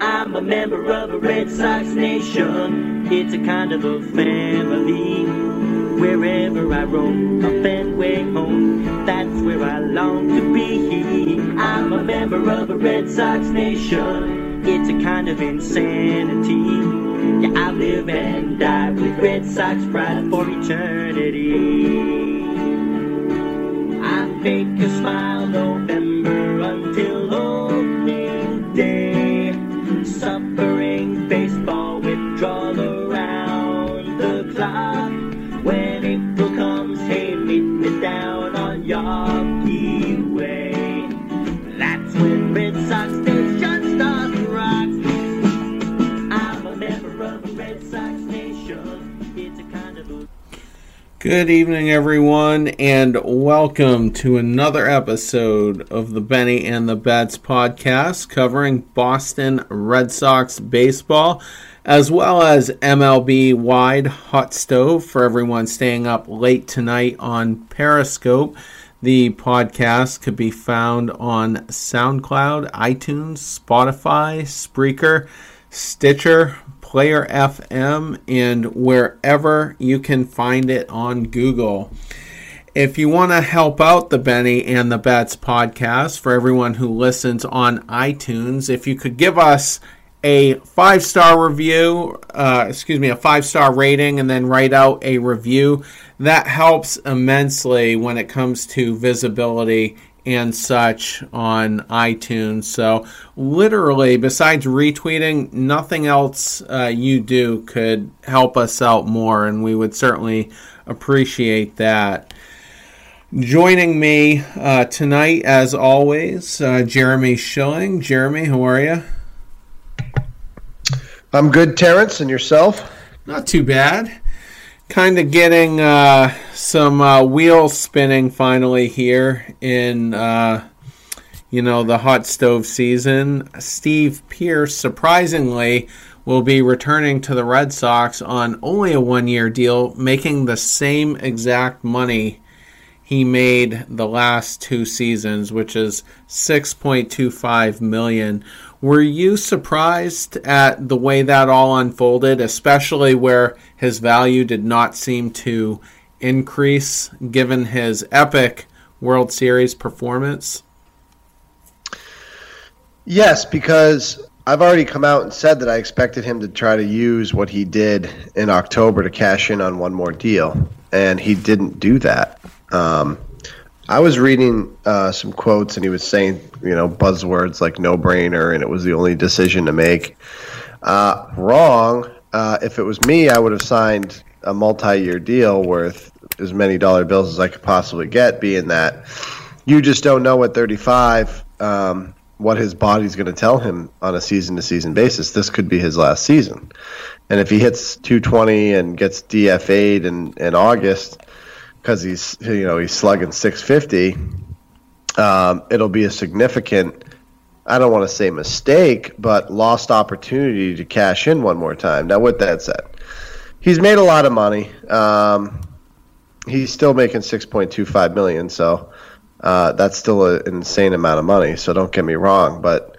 I'm a member of a Red Sox nation. It's a kind of a family. Wherever I roam, a Fenway home. That's where I long to be. I'm a member of a Red Sox nation. It's a kind of insanity. Yeah, I live and die with Red Sox pride for eternity. I fake a smile November Good evening, everyone, and welcome to another episode of the Benny and the Bets podcast covering Boston Red Sox baseball as well as MLB wide hot stove for everyone staying up late tonight on Periscope. The podcast could be found on SoundCloud, iTunes, Spotify, Spreaker, Stitcher, Player FM, and wherever you can find it on Google. If you want to help out the Benny and the Bets podcast for everyone who listens on iTunes, if you could give us a five star review, uh, excuse me, a five star rating, and then write out a review, that helps immensely when it comes to visibility and such on iTunes. So, literally, besides retweeting, nothing else uh, you do could help us out more, and we would certainly appreciate that. Joining me uh, tonight, as always, uh, Jeremy Schilling. Jeremy, how are you? I'm good, Terrence, and yourself? Not too bad. Kind of getting uh, some uh, wheels spinning finally here in, uh, you know, the hot stove season. Steve Pearce, surprisingly, will be returning to the Red Sox on only a one year deal, making the same exact money he made the last two seasons, which is 6.25 million. Were you surprised at the way that all unfolded, especially where his value did not seem to increase given his epic World Series performance? Yes, because I've already come out and said that I expected him to try to use what he did in October to cash in on one more deal, and he didn't do that. Um, I was reading uh, some quotes, and he was saying, you know, buzzwords like "no brainer," and it was the only decision to make. Uh, wrong. Uh, if it was me, I would have signed a multi-year deal worth as many dollar bills as I could possibly get. Being that you just don't know at 35 um, what his body's going to tell him on a season-to-season basis. This could be his last season, and if he hits 220 and gets DFA'd in in August because he's you know he's slugging 650, um, it'll be a significant. I don't want to say mistake, but lost opportunity to cash in one more time. Now, with that said, he's made a lot of money. Um, he's still making 6.25 million, so uh, that's still a, an insane amount of money. So don't get me wrong, but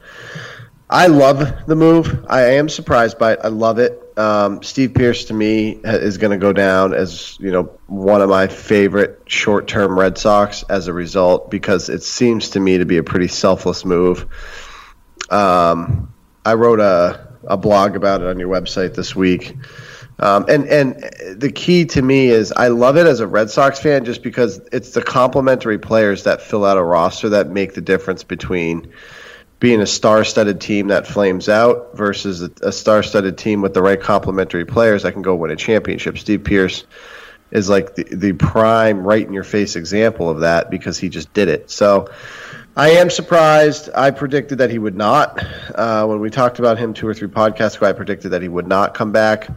I love the move. I am surprised by it. I love it. Um, Steve Pearce to me is going to go down as you know one of my favorite short-term Red Sox as a result because it seems to me to be a pretty selfless move. Um, I wrote a, a blog about it on your website this week. Um, and and the key to me is I love it as a Red Sox fan just because it's the complementary players that fill out a roster that make the difference between being a star-studded team that flames out versus a, a star-studded team with the right complementary players that can go win a championship. Steve Pearce is like the, the prime right-in-your-face example of that because he just did it. So I am surprised. I predicted that he would not. Uh, when we talked about him two or three podcasts ago, I predicted that he would not come back.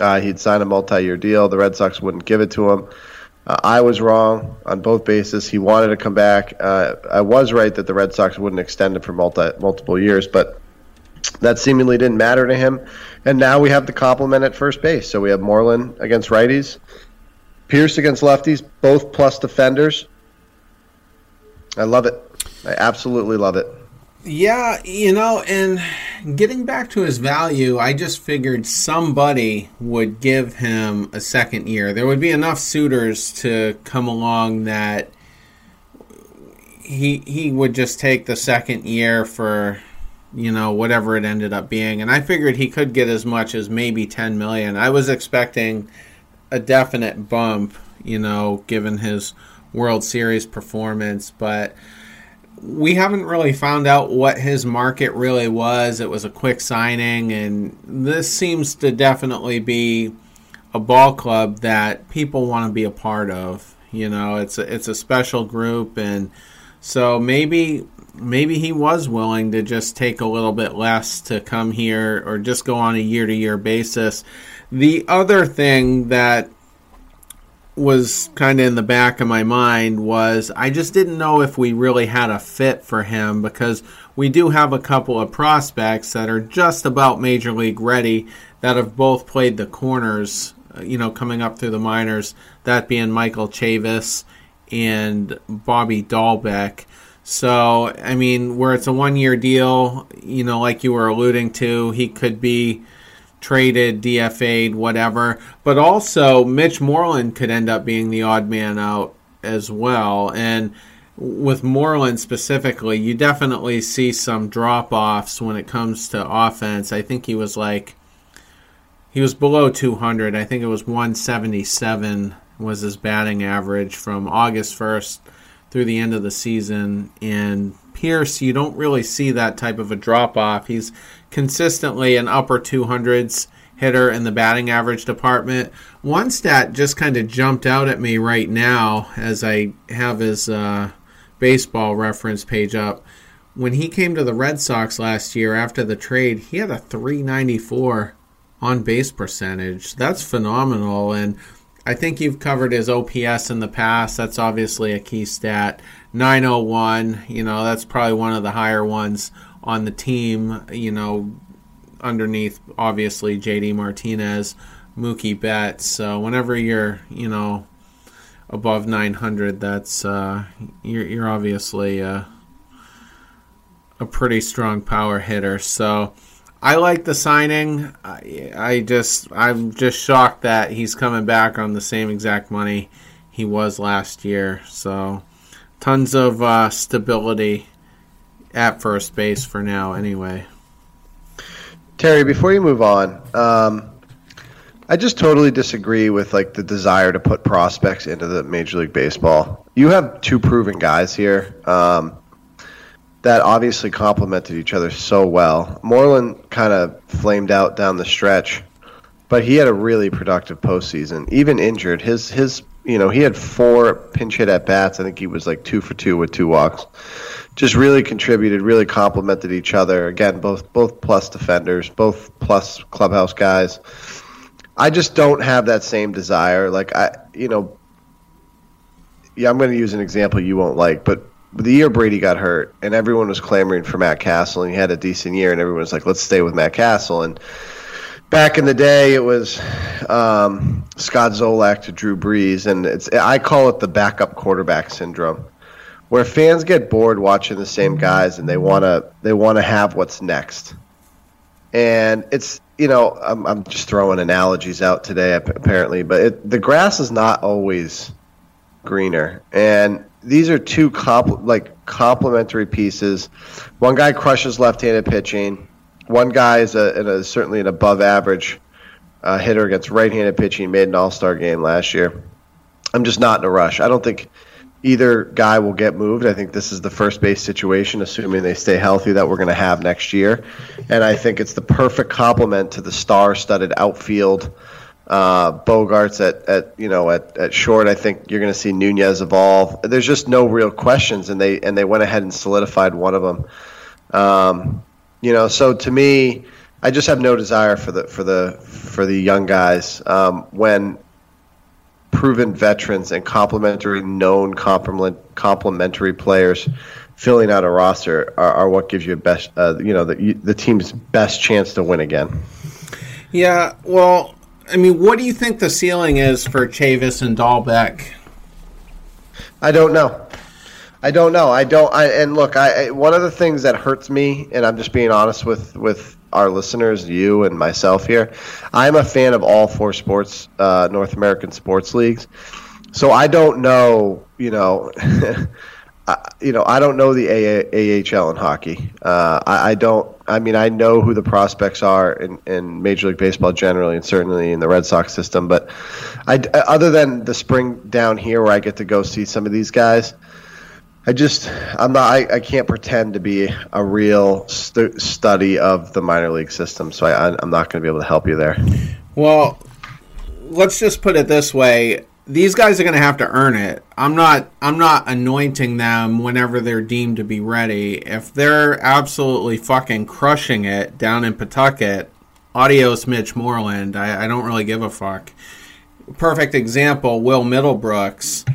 Uh, he'd sign a multi-year deal. The Red Sox wouldn't give it to him. Uh, I was wrong on both bases. He wanted to come back. Uh, I was right that the Red Sox wouldn't extend him for multi, multiple years, but that seemingly didn't matter to him. And now we have the complement at first base. So we have Moreland against righties, Pearce against lefties, both plus defenders. I love it. I absolutely love it. Yeah, you know, and getting back to his value, I just figured somebody would give him a second year. There would be enough suitors to come along that he he would just take the second year for you know whatever it ended up being and I figured he could get as much as maybe 10 million. I was expecting a definite bump, you know, given his World Series performance, but we haven't really found out what his market really was. It was a quick signing, and this seems to definitely be a ball club that people want to be a part of. You know, it's a, it's a special group, and so maybe maybe he was willing to just take a little bit less to come here, or just go on a year to year basis. The other thing that was kind of in the back of my mind was I just didn't know if we really had a fit for him because we do have a couple of prospects that are just about major league ready that have both played the corners, uh, you know, coming up through the minors, that being Michael Chavis and Bobby Dalbec. So, I mean, where it's a one year deal, you know, like you were alluding to, he could be traded, DFA'd, whatever. But also, Mitch Moreland could end up being the odd man out as well. And with Moreland specifically, you definitely see some drop offs when it comes to offense. I think he was like, he was below 200. I think it was 177 was his batting average from August 1st through the end of the season. And Pearce, you don't really see that type of a drop off. He's consistently an upper 200s hitter in the batting average department. One stat just kind of jumped out at me right now as I have his uh, baseball reference page up. When he came to the Red Sox last year after the trade, he had a 394 on base percentage. That's phenomenal. And I think you've covered his OPS in the past. That's obviously a key stat. 901, you know, that's probably one of the higher ones on the team, you know, underneath obviously JD Martinez, Mookie Betts. So whenever you're, you know, above 900, that's uh, you're, you're obviously uh, a pretty strong power hitter. So I like the signing. I, I just I'm just shocked that he's coming back on the same exact money he was last year. So tons of uh, stability at first base for now, anyway. Terry, before you move on, um, I just totally disagree with like the desire to put prospects into the Major League Baseball. You have two proven guys here um, that obviously complemented each other so well. Moreland kind of flamed out down the stretch, but he had a really productive postseason. Even injured, his his you know he had four pinch hit at bats. I think he was like two for two with two walks just really contributed, really complemented each other. Again, both both plus defenders, both plus clubhouse guys. I just don't have that same desire. Like I, you know, yeah, I'm going to use an example you won't like, but the year Brady got hurt and everyone was clamoring for Matt Cassel and he had a decent year, and everyone was like, "Let's stay with Matt Cassel And back in the day, it was um, Scott Zolak to Drew Brees, and it's I call it the backup quarterback syndrome where fans get bored watching the same guys and they want to they want to have what's next. And it's you know I'm I'm just throwing analogies out today apparently, but it, the grass is not always greener. And these are two comp- like complementary pieces. One guy crushes left-handed pitching. One guy is a, a certainly an above average uh, hitter against right-handed pitching. Made an All-Star game last year. I'm just not in a rush. I don't think either guy will get moved. I think this is the first base situation, assuming they stay healthy, that we're going to have next year. And I think it's the perfect complement to the star-studded outfield. Uh, Bogaerts at, at you know at, at short. I think you're going to see Nunez evolve. There's just no real questions, and they and they went ahead and solidified one of them. Um, you know, so to me, I just have no desire for the for the for the young guys. Um, when proven veterans and complementary known complementary players filling out a roster are, are what gives you a best uh, you know the the team's best chance to win again. Yeah, well, I mean, what do you think the ceiling is for Chavis and Dalbec? I don't know. I don't know. I don't. I and look. I, I one of the things that hurts me, and I'm just being honest with with our listeners, you and myself here. I'm a fan of all four sports, uh, North American sports leagues. So I don't know. You know. you know, I don't know the AHL in hockey. Uh, I, I, don't. I mean, I know who the prospects are in, in, Major League Baseball generally, and certainly in the Red Sox system. But I, other than the spring down here, where I get to go see some of these guys, I just I'm not. I, I can't pretend to be a real stu- study of the minor league system. So I, I'm not going to be able to help you there. Well, let's just put it this way these guys are going to have to earn it. I'm not I'm not anointing them whenever they're deemed to be ready. If they're absolutely fucking crushing it down in Pawtucket, adios Mitch Moreland. I, I don't really give a fuck. Perfect example, Will Middlebrooks.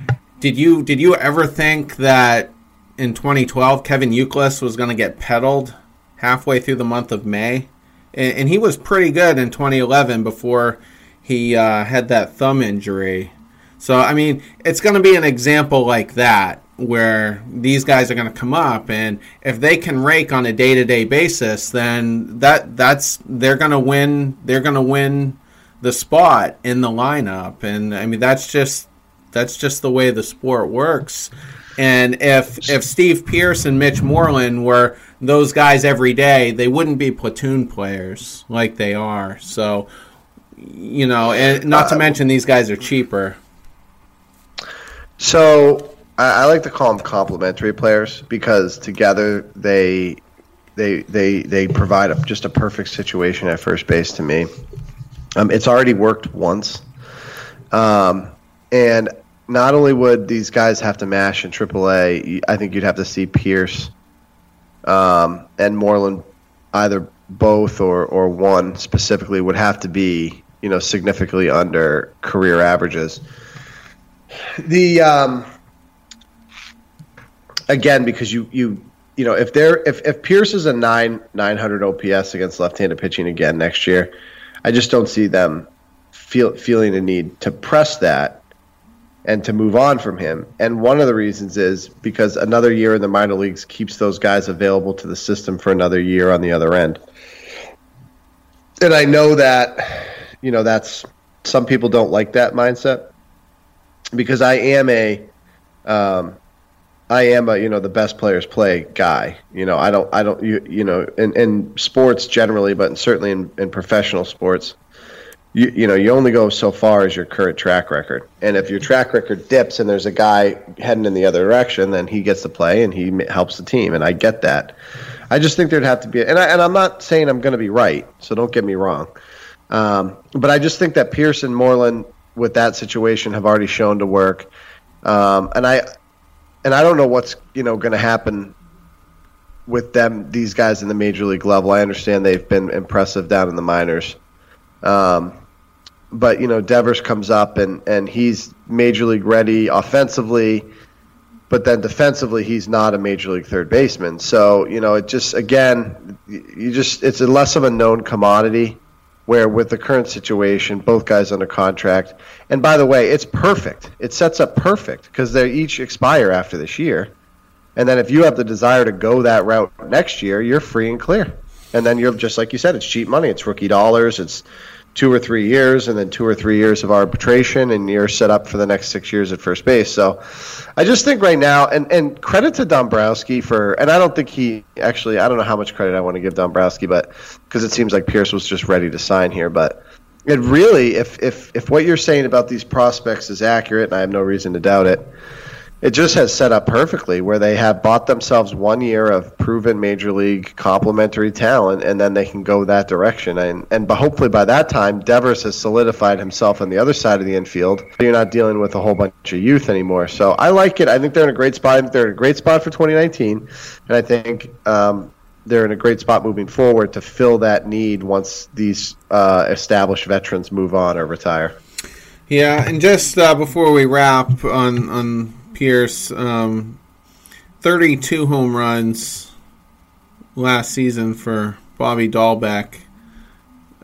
Did you did you ever think that in 2012 Kevin Youkilis was going to get peddled halfway through the month of May? And, and he was pretty good in 2011 before he uh, had that thumb injury. So, I mean, it's going to be an example like that where these guys are going to come up and if they can rake on a day-to-day basis then that that's they're going to win they're going to win the spot in the lineup and I mean that's just that's just the way the sport works. And if if Steve Pearce and Mitch Moreland were those guys every day they wouldn't be platoon players like they are. So you know and not to uh, mention these guys are cheaper. So I, I like to call them complementary players because together they they they they provide a, just a perfect situation at first base to me. Um, it's already worked once, um, and not only would these guys have to mash in AAA, I think you'd have to see Pearce um, and Moreland either both or or one specifically would have to be you know significantly under career averages. The um, again because you you you know if they're if if Pearce is a nine nine hundred OPS against left-handed pitching again next year, I just don't see them feel feeling a need to press that and to move on from him. And one of the reasons is because another year in the minor leagues keeps those guys available to the system for another year on the other end. And I know that you know that's some people don't like that mindset because I am a, um, I am a you know the best players play guy. You know I don't I don't you you know in, in sports generally, but certainly in, in professional sports, you you know you only go so far as your current track record. And if your track record dips and there's a guy heading in the other direction, then he gets to play and he helps the team. And I get that. I just think there'd have to be, and I, and I'm not saying I'm going to be right, so don't get me wrong. Um, but I just think that Pearson Moreland with that situation have already shown to work. Um, and I and I don't know what's you know going to happen with them these guys in the major league level. I understand they've been impressive down in the minors. Um, but you know Devers comes up and and he's major league ready offensively, but then defensively he's not a major league third baseman. So you know it just again you just it's a less of a known commodity where with the current situation, both guys under contract. And by the way, it's perfect. It sets up perfect because they each expire after this year. And then if you have the desire to go that route next year, you're free and clear. And then you're just like you said, it's cheap money. It's rookie dollars. It's two or three years and then two or three years of arbitration and you're set up for the next six years at first base. So I just think right now, and, and credit to Dombrowski for, and I don't think he actually, I don't know how much credit I want to give Dombrowski, but because it seems like Pearce was just ready to sign here. But it really, if, if, if what you're saying about these prospects is accurate, and I have no reason to doubt it, it just has set up perfectly where they have bought themselves one year of proven major league complementary talent and then they can go that direction. And and hopefully by that time Devers has solidified himself on the other side of the infield. You're not dealing with a whole bunch of youth anymore. So I like it. I think they're in a great spot. They're in a great spot for 2019 and I think um, they're in a great spot moving forward to fill that need once these uh, established veterans move on or retire. Yeah, and just uh, before we wrap on on Pearce, um, 32 home runs last season for Bobby Dalbec.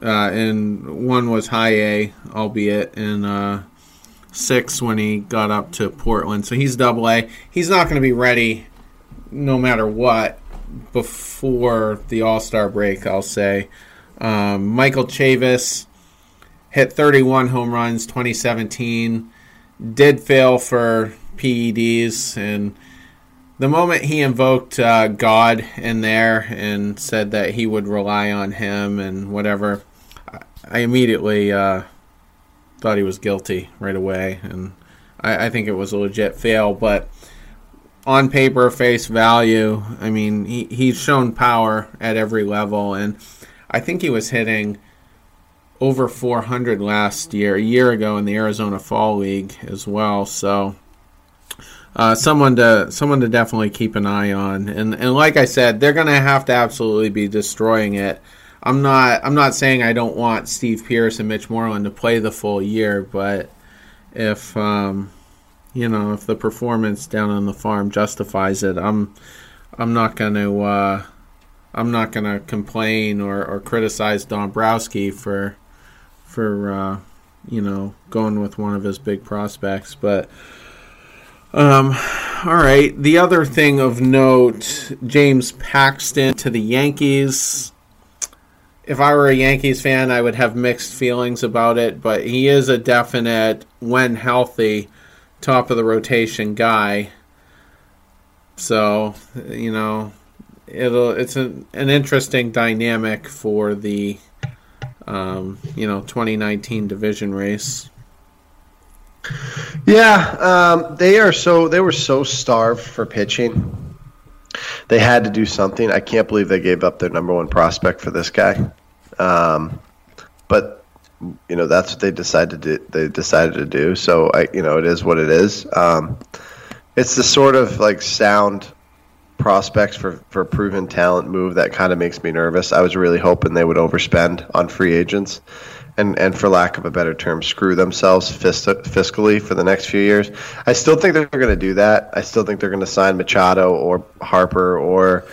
Uh, and one was high A, albeit, and uh, six when he got up to Portland. So he's double A. He's not going to be ready no matter what before the All Star break, I'll say. Um, Michael Chavis hit 31 home runs 2017, did fail for PEDs, and the moment he invoked uh, God in there and said that he would rely on him and whatever, I immediately uh, thought he was guilty right away, and I, I think it was a legit fail. But on paper, face value, I mean, he, he's shown power at every level, and I think he was hitting over 400 last year, a year ago in the Arizona Fall League as well. So uh, someone to someone to definitely keep an eye on. And and like I said, they're going to have to absolutely be destroying it. I'm not I'm not saying I don't want Steve Pearce and Mitch Moreland to play the full year, but if um, you know if the performance down on the farm justifies it, I'm I'm not going to uh, I'm not going to complain or, or criticize Dombrowski for for uh, you know going with one of his big prospects, but. Um, all right. The other thing of note James Paxton to the Yankees. If I were a Yankees fan, I would have mixed feelings about it, but he is a definite, when healthy, top of the rotation guy. So, you know, it'll it's an, an interesting dynamic for the um, you know 2019 division race. Yeah, um, they are so they were so starved for pitching. They had to do something. I can't believe they gave up their number one prospect for this guy. Um, but you know that's what they decided to they decided to do. So I you know it is what it is. Um, it's the sort of like sound prospects for for proven talent move that kind of makes me nervous. I was really hoping they would overspend on free agents and, and for lack of a better term, screw themselves fiscally for the next few years. I still think they're going to do that. I still think they're going to sign Machado or Harper, or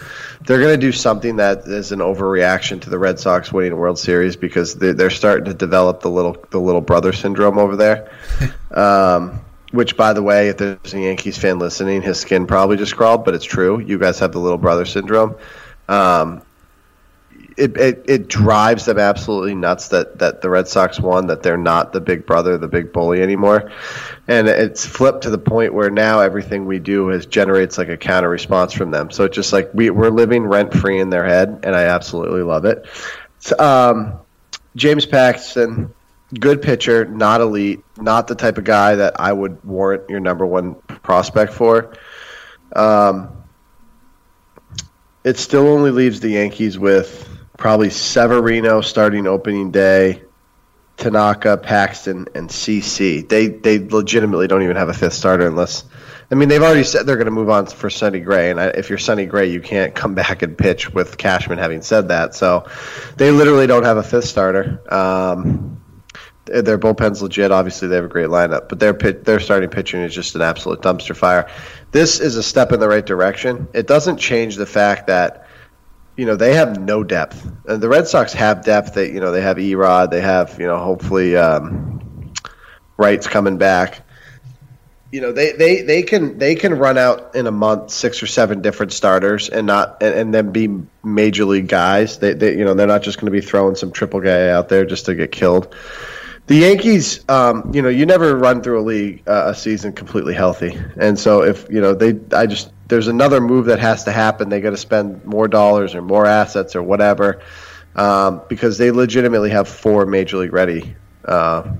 they're going to do something that is an overreaction to the Red Sox winning a World Series because they're, they're starting to develop the little the little brother syndrome over there. um, which, by the way, if there's a Yankees fan listening, his skin probably just crawled, but it's true. You guys have the little brother syndrome. Um, it, it, it drives them absolutely nuts that, that the Red Sox won, that they're not the big brother, the big bully anymore. And it's flipped to the point where now everything we do is generates like a counter response from them. So it's just like we, we're living rent free in their head, and I absolutely love it. Um, James Paxton, good pitcher, not elite, not the type of guy that I would warrant your number one prospect for. Um, it still only leaves the Yankees with probably Severino starting opening day, Tanaka, Paxton, and CC. They they legitimately don't even have a fifth starter unless. I mean, they've already said they're going to move on for Sonny Gray, and if you're Sonny Gray, you can't come back and pitch with Cashman having said that. So, they literally don't have a fifth starter. Um, their bullpen's legit. Obviously, they have a great lineup, but their their starting pitching is just an absolute dumpster fire. This is a step in the right direction. It doesn't change the fact that you know they have no depth. And the Red Sox have depth. They you know they have E-Rod. They have you know hopefully um, Wright's coming back. You know they, they, they can they can run out in a month six or seven different starters and not and, and then be major league guys. They, they you know they're not just going to be throwing some triple guy out there just to get killed. The Yankees, um, you know, you never run through a league uh, a season completely healthy, and so if you know they, I just there's another move that has to happen. They got to spend more dollars or more assets or whatever um, because they legitimately have four major league ready uh,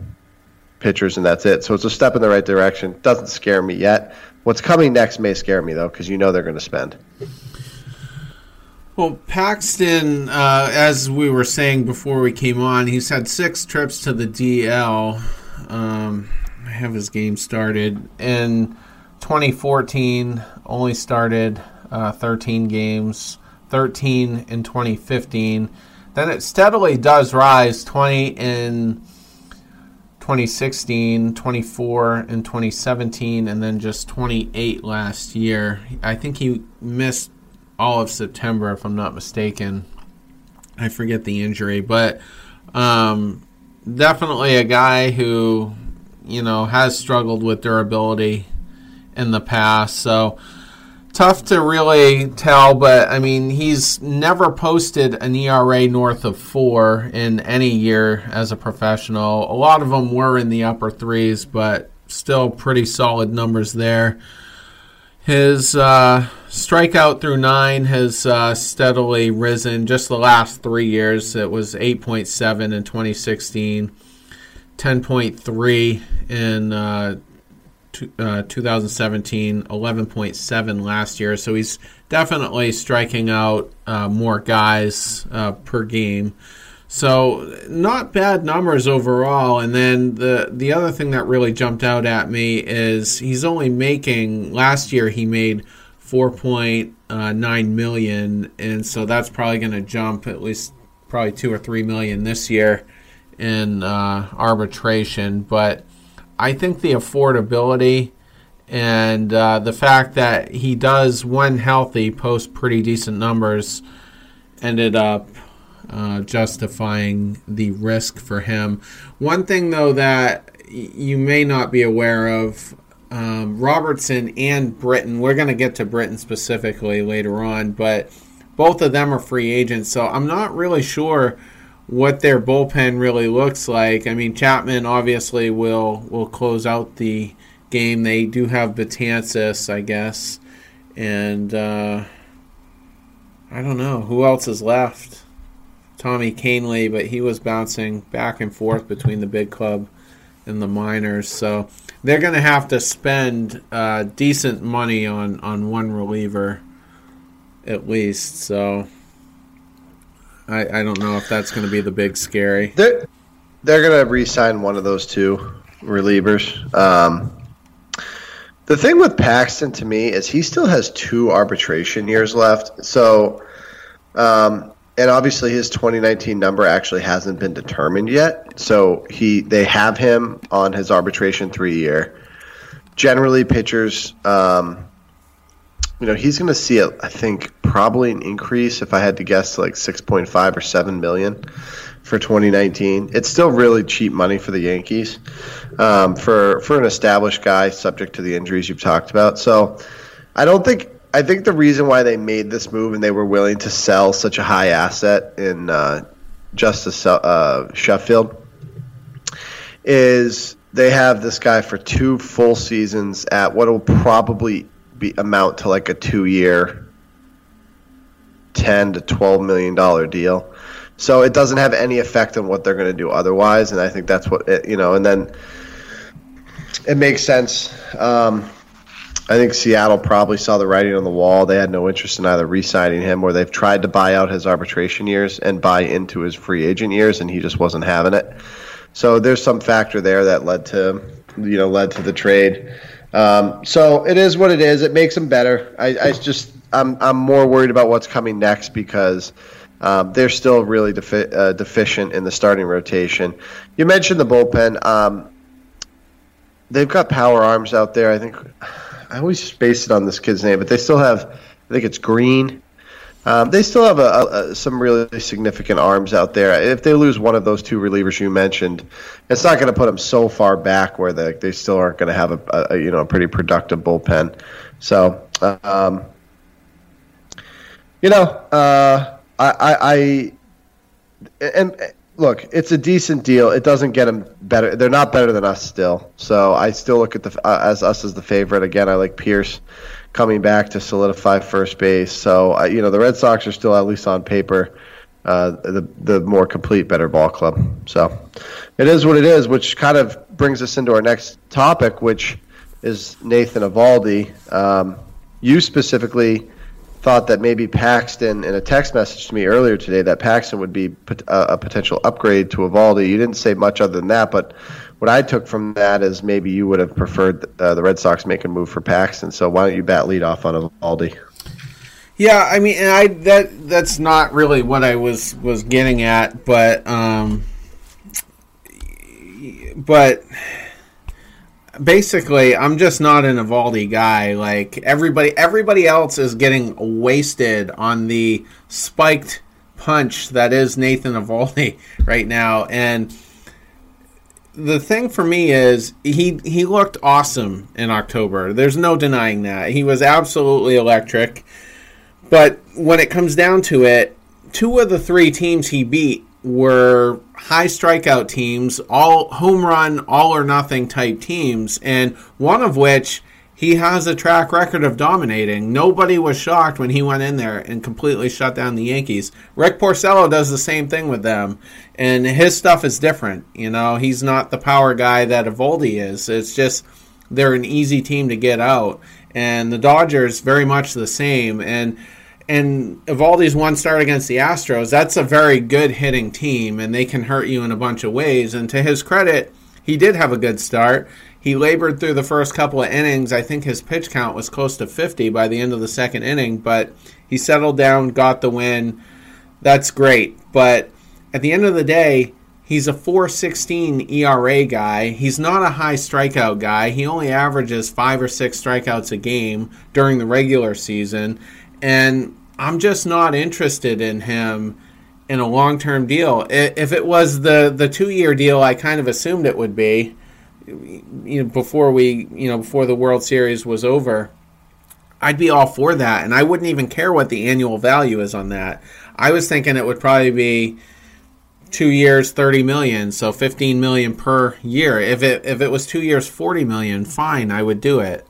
pitchers, and that's it. So it's a step in the right direction. Doesn't scare me yet. What's coming next may scare me though, because you know they're going to spend. Well, Paxton, uh, as we were saying before we came on, he's had six trips to the DL. Um, I have his game started, in 2014 only started uh, 13 games, 13 in 2015. Then it steadily does rise 20 in 2016, 24 in 2017, and then just 28 last year. I think he missed all of September, if I'm not mistaken. I forget the injury, but um, definitely a guy who you know, has struggled with durability in the past. So tough to really tell, but I mean, he's never posted an ERA north of four in any year as a professional. A lot of them were in the upper threes, but still pretty solid numbers there. His uh, strikeout through nine has uh, steadily risen. Just the last three years, it was 8.7 in 2016, 10.3 in uh, uh, 2017, 11.7 last year. So he's definitely striking out uh, more guys uh, per game. So not bad numbers overall. And then the the other thing that really jumped out at me is he's only making last year he made 4.9 million, and so that's probably going to jump at least probably two or three million this year in uh, arbitration. But I think the affordability and uh, the fact that he does, when healthy, post pretty decent numbers, ended up uh, justifying the risk for him. One thing, though, that you may not be aware of um, Robertson and Britton, we're going to get to Britton specifically later on, but both of them are free agents, so I'm not really sure what their bullpen really looks like. I mean, Chapman obviously will will close out the game. They do have Betances, I guess, and uh, I don't know who else is left. Tommy Kahnle, but he was bouncing back and forth between the big club and the minors, so they're going to have to spend uh, decent money on on one reliever at least. So I, I don't know if that's going to be the big scary. They're they're going to re-sign one of those two relievers. Um, the thing with Paxton to me is he still has two arbitration years left. So, um, and obviously his 2019 number actually hasn't been determined yet. So he they have him on his arbitration three year. Generally, pitchers. Um, you know, he's going to see it. I think probably an increase if I had to guess, like six point five or seven million for 2019. It's still really cheap money for the Yankees um, for for an established guy, subject to the injuries you've talked about. So, I don't think. I think the reason why they made this move and they were willing to sell such a high asset in uh, Justus uh, Sheffield is they have this guy for two full seasons at what will probably be amount to like a two year, ten to twelve million dollar deal. So it doesn't have any effect on what they're going to do otherwise, and I think that's what it, you know. And then it makes sense. Um, I think Seattle probably saw the writing on the wall. They had no interest in either re-signing him, or they've tried to buy out his arbitration years and buy into his free agent years, and he just wasn't having it. So there's some factor there that led to you know led to the trade. Um, so it is what it is. It makes them better. I, I just I'm I'm more worried about what's coming next because um, they're still really defi- uh, deficient in the starting rotation. You mentioned the bullpen. Um, they've got power arms out there. I think I always space it on this kid's name, but they still have. I think it's Green. Um, they still have a, a, some really significant arms out there. If they lose one of those two relievers you mentioned, it's not going to put them so far back where they, they still aren't going to have a, a, you know a pretty productive bullpen. So, um, you know, uh, I, I, I and look, it's a decent deal. It doesn't get them better. They're not better than us still. So I still look at the uh, as us as the favorite. Again, I like Pearce coming back to solidify first base. So uh, you know the Red Sox are still at least on paper uh, the the more complete, better ball club. So it is what it is, which kind of brings us into our next topic, which is Nathan Eovaldi. Um, you specifically thought that maybe Paxton, in a text message to me earlier today, that Paxton would be a, potential upgrade to Eovaldi. You didn't say much other than that, but what I took from that is maybe you would have preferred uh, the Red Sox make a move for Paxton. So why don't you bat lead off on Eovaldi? Yeah, I mean, I that that's not really what I was was getting at, but um, but basically, I'm just not an Eovaldi guy. Like everybody, everybody else is getting wasted on the spiked punch that is Nathan Eovaldi right now, and the thing for me is he he looked awesome in October. There's no denying that. He was absolutely electric. But when it comes down to it, two of the three teams he beat were high strikeout teams, all home run, all or nothing type teams, and one of which he has a track record of dominating. Nobody was shocked when he went in there and completely shut down the Yankees. Rick Porcello does the same thing with them, and his stuff is different. You know, he's not the power guy that Eovaldi is. It's just they're an easy team to get out, and the Dodgers very much the same. And and Eovaldi's one start against the Astros, that's a very good hitting team, and they can hurt you in a bunch of ways. And to his credit, he did have a good start he labored through the first couple of innings. I think his pitch count was close to 50 by the end of the second inning, but he settled down, got the win. That's great. But at the end of the day, he's a 416 ERA guy. He's not a high strikeout guy. He only averages five or six strikeouts a game during the regular season. And I'm just not interested in him in a long term deal. If it was the, the two year deal, I kind of assumed it would be you know before we you know before the World Series was over, I'd be all for that, and I wouldn't even care what the annual value is on that. I was thinking it would probably be two years, thirty million, so fifteen million per year. If it if it was two years, forty million, fine, I would do it.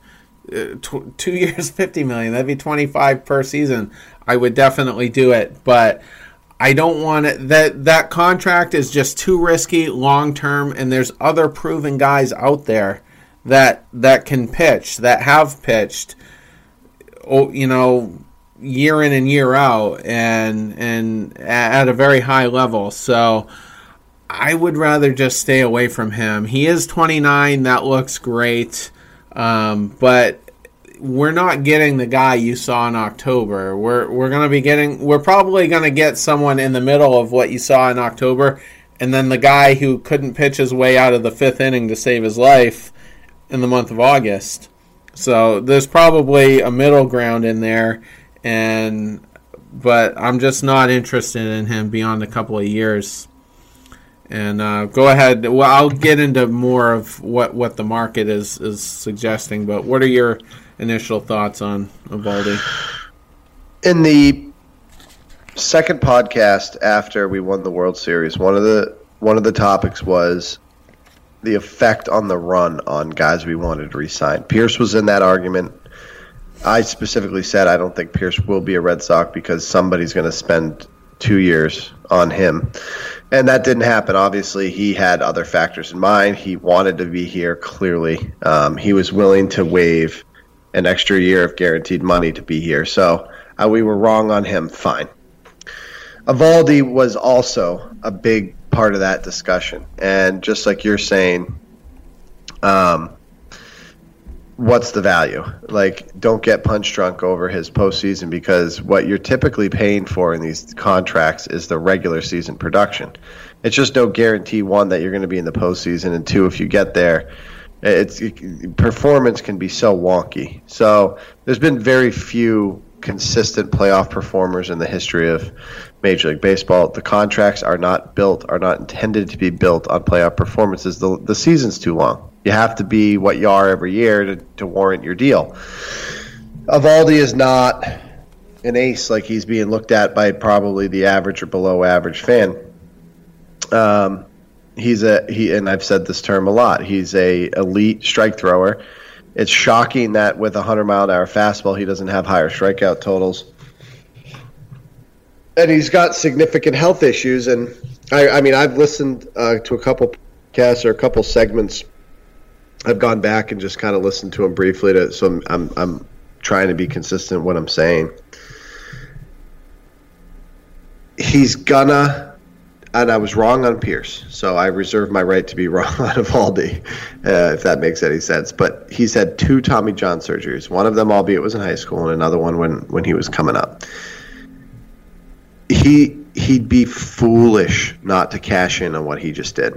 Uh, tw- two years, fifty million, that'd be twenty five per season. I would definitely do it, but I don't want it. That that contract is just too risky long term, and there's other proven guys out there that that can pitch, that have pitched. Oh, you know, year in and year out, and and at a very high level. So. I would rather just stay away from him. He is 29. That looks great. Um, but we're not getting the guy you saw in October. We're we're going to be getting we're probably going to get someone in the middle of what you saw in October and then the guy who couldn't pitch his way out of the 5th inning to save his life in the month of August. So there's probably a middle ground in there and but I'm just not interested in him beyond a couple of years. And uh, go ahead. Well, I'll get into more of what, what the market is, is suggesting. But what are your initial thoughts on Eovaldi? In the second podcast after we won the World Series, one of the one of the topics was the effect on the run on guys we wanted to resign. Pearce was in that argument. I specifically said I don't think Pearce will be a Red Sox because somebody's going to spend two years on him. And that didn't happen. Obviously, he had other factors in mind. He wanted to be here, clearly. Um, he was willing to waive an extra year of guaranteed money to be here. So uh, we were wrong on him. Fine. Eovaldi was also a big part of that discussion, and just like you're saying, um, what's the value? Like, don't get punch drunk over his postseason because what you're typically paying for in these contracts is the regular season production. It's just no guarantee one that you're going to be in the postseason, and two, if you get there, it's it, performance can be so wonky. So there's been very few consistent playoff performers in the history of Major League Baseball. The contracts are not built, are not intended to be built on playoff performances. The the season's too long. You have to be what you are every year to, to warrant your deal. Eovaldi is not an ace like he's being looked at by probably the average or below average fan. Um, he's a he and I've said this term a lot. He's a elite strike thrower. It's shocking that with a hundred mile an hour fastball, he doesn't have higher strikeout totals. And he's got significant health issues. And I, I mean, I've listened uh, to a couple podcasts or a couple segments. I've gone back and just kind of listened to him briefly. To so I'm, I'm, I'm trying to be consistent what I'm saying. He's gonna and I was wrong on Pearce, so I reserve my right to be wrong on Eovaldi, uh, if that makes any sense. But he's had two Tommy John surgeries. One of them, albeit, was in high school, and another one when when he was coming up. He he'd be foolish not to cash in on what he just did.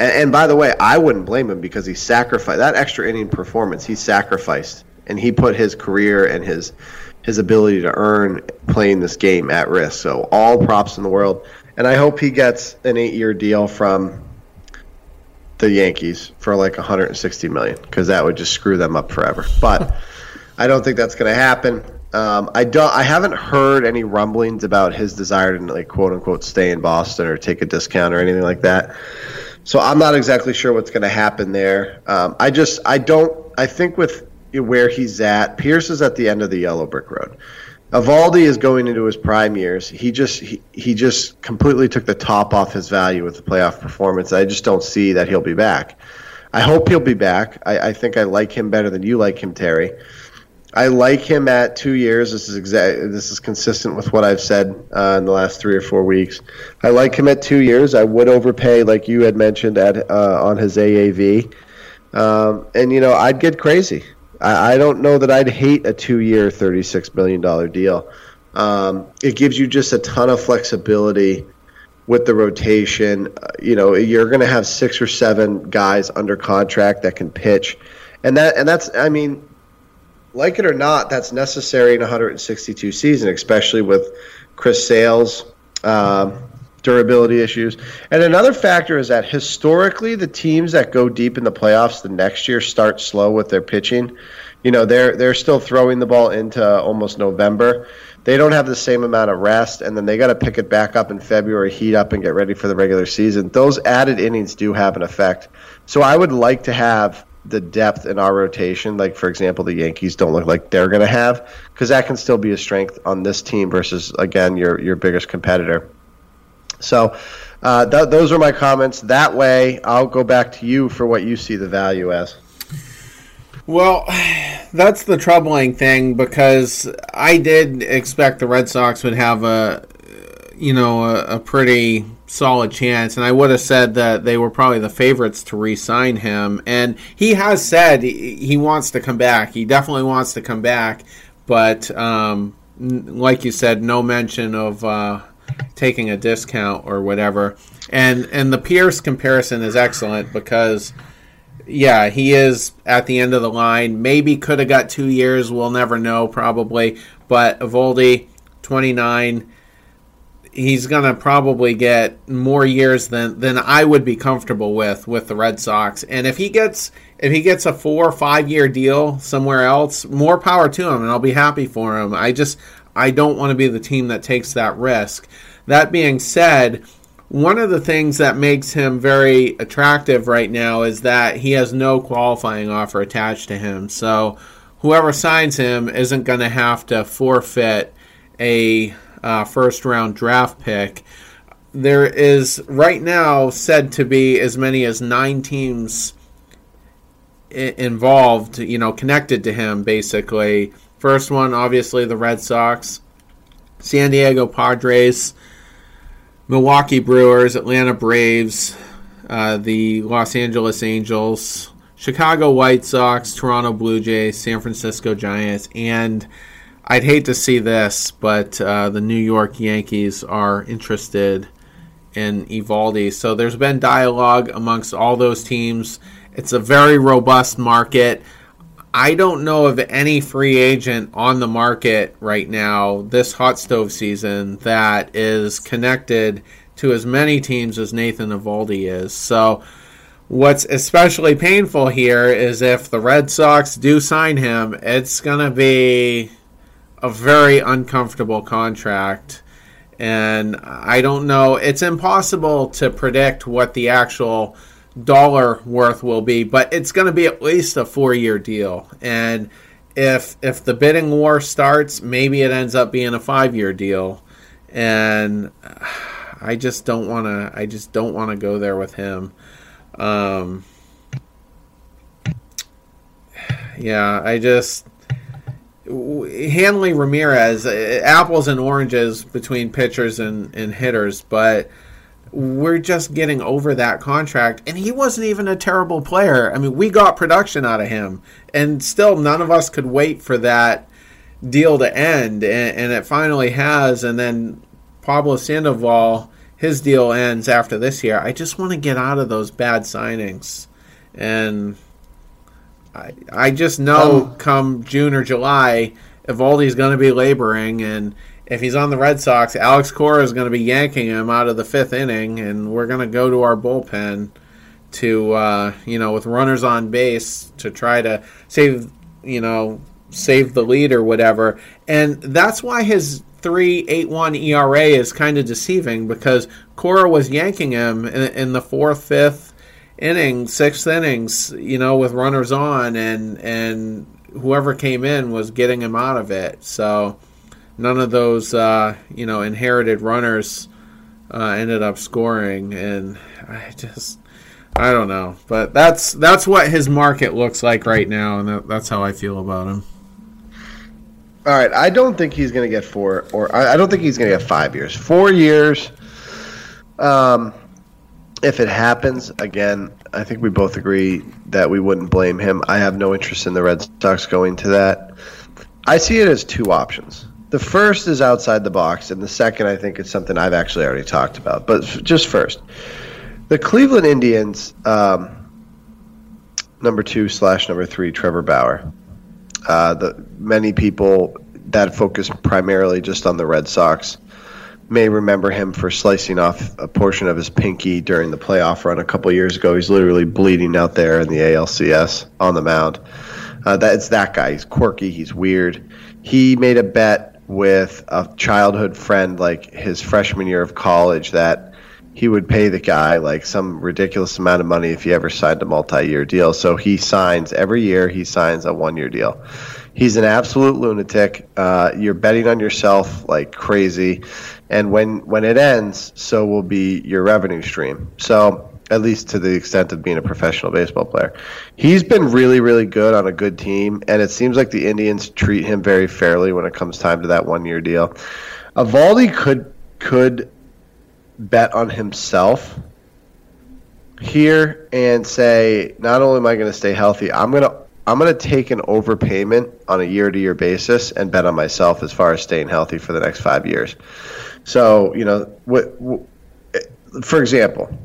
And, and by the way, I wouldn't blame him because he sacrificed that extra inning performance. He sacrificed, and he put his career and his his ability to earn playing this game at risk. So all props in the world and I hope he gets an eight-year deal from the Yankees for like 160 million because that would just screw them up forever. But I don't think that's going to happen. Um, I don't. I haven't heard any rumblings about his desire to like quote unquote stay in Boston or take a discount or anything like that. So I'm not exactly sure what's going to happen there. Um, I just I don't. I think with where he's at, Pearce is at the end of the yellow brick road. Eovaldi is going into his prime years. He just he, he just completely took the top off his value with the playoff performance. I just don't see that he'll be back. I hope he'll be back. I, I think I like him better than you like him, Terry. I like him at two years. This is exact. This is consistent with what I've said uh, in the last three or four weeks. I like him at two years. I would overpay, like you had mentioned, at uh, on his AAV, um, and you know I'd get crazy. I, I, don't know that I'd hate a two-year, thirty-six million dollar deal. Um, it gives you just a ton of flexibility with the rotation. Uh, you know, you're going to have six or seven guys under contract that can pitch, and that and that's. I mean like it or not, that's necessary in 162 season, especially with Chris Sale's um, durability issues. And another factor is that historically, the teams that go deep in the playoffs the next year start slow with their pitching. You know, they're they're still throwing the ball into almost November. They don't have the same amount of rest, and then they got to pick it back up in February, heat up, and get ready for the regular season. Those added innings do have an effect. So I would like to have the depth in our rotation, like for example, the Yankees don't look like they're going to have, because that can still be a strength on this team versus again your your biggest competitor. So uh, th- those are my comments. That way, I'll go back to you for what you see the value as. Well, that's the troubling thing because I did expect the Red Sox would have a, you know, a, a pretty solid chance, and I would have said that they were probably the favorites to re-sign him. And he has said he, wants to come back. He definitely wants to come back, but um, like you said, no mention of uh, taking a discount or whatever. And and the Pearce comparison is excellent because. Yeah, he is at the end of the line. Maybe could have got two years. We'll never know, probably. But Eovaldi, 29, he's going to probably get more years than than I would be comfortable with with the Red Sox. And if he gets if he gets a four or five year deal somewhere else, more power to him, and I'll be happy for him. I just I don't want to be the team that takes that risk. That being said, one of the things that makes him very attractive right now is that he has no qualifying offer attached to him. So whoever signs him isn't going to have to forfeit a uh, first round draft pick. There is right now said to be as many as nine teams I- involved, you know, connected to him basically. First one, obviously, the Red Sox, San Diego Padres, Milwaukee Brewers, Atlanta Braves, uh, the Los Angeles Angels, Chicago White Sox, Toronto Blue Jays, San Francisco Giants, and I'd hate to see this, but uh, the New York Yankees are interested in Eovaldi. So there's been dialogue amongst all those teams. It's a very robust market. I don't know of any free agent on the market right now this hot stove season that is connected to as many teams as Nathan Eovaldi is. So what's especially painful here is if the Red Sox do sign him, it's going to be a very uncomfortable contract. And I don't know. It's impossible to predict what the actual dollar worth will be, but it's going to be at least a four year deal. And if if the bidding war starts, maybe it ends up being a five year deal. And I just don't want to. I just don't want to go there with him. Um, yeah, I just Hanley Ramirez, uh, apples and oranges between pitchers and, and hitters, but we're just getting over that contract. And he wasn't even a terrible player. I mean, we got production out of him, and still none of us could wait for that deal to end, and, and it finally has. And then Pablo Sandoval, his deal ends after this year. I just want to get out of those bad signings, and I, I just know um, come June or July, Eovaldi's going to be laboring, and if he's on the Red Sox, Alex Cora is going to be yanking him out of the fifth inning, and we're going to go to our bullpen to uh, you know with runners on base to try to save you know save the lead or whatever, and that's why his three eight one ERA is kind of deceiving because Cora was yanking him in, in the fourth, fifth inning, sixth innings, you know, with runners on, and and whoever came in was getting him out of it. So none of those uh, you know inherited runners uh, ended up scoring, and I just I don't know, but that's that's what his market looks like right now, and that, that's how I feel about him. All right, I don't think he's going to get four, or I, I don't think he's going to get five years. Four years. Um, if it happens again, I think we both agree that we wouldn't blame him. I have no interest in the Red Sox going to that. I see it as two options. The first is outside the box, and the second, I think, is something I've actually already talked about. But just first, the Cleveland Indians, um, number two slash number three, Trevor Bauer. Uh, the many people that focus primarily just on the Red Sox may remember him for slicing off a portion of his pinky during the playoff run a couple years ago. He's literally bleeding out there in the ALCS on the mound. Uh, it's that guy. He's quirky. He's weird. He made a bet with a childhood friend, like his freshman year of college, that he would pay the guy like some ridiculous amount of money if he ever signed a multi-year deal. So he signs every year. He signs a one-year deal. He's an absolute lunatic. Uh, you're betting on yourself like crazy, and when when it ends, so will be your revenue stream. So at least to the extent of being a professional baseball player, he's been really really good on a good team, and it seems like the Indians treat him very fairly when it comes time to that one-year deal. Eovaldi could could bet on himself here and say, not only am I going to stay healthy, I'm to I'm to take an overpayment on a year-to-year basis and bet on myself as far as staying healthy for the next five years. So, you know, what, what, for example,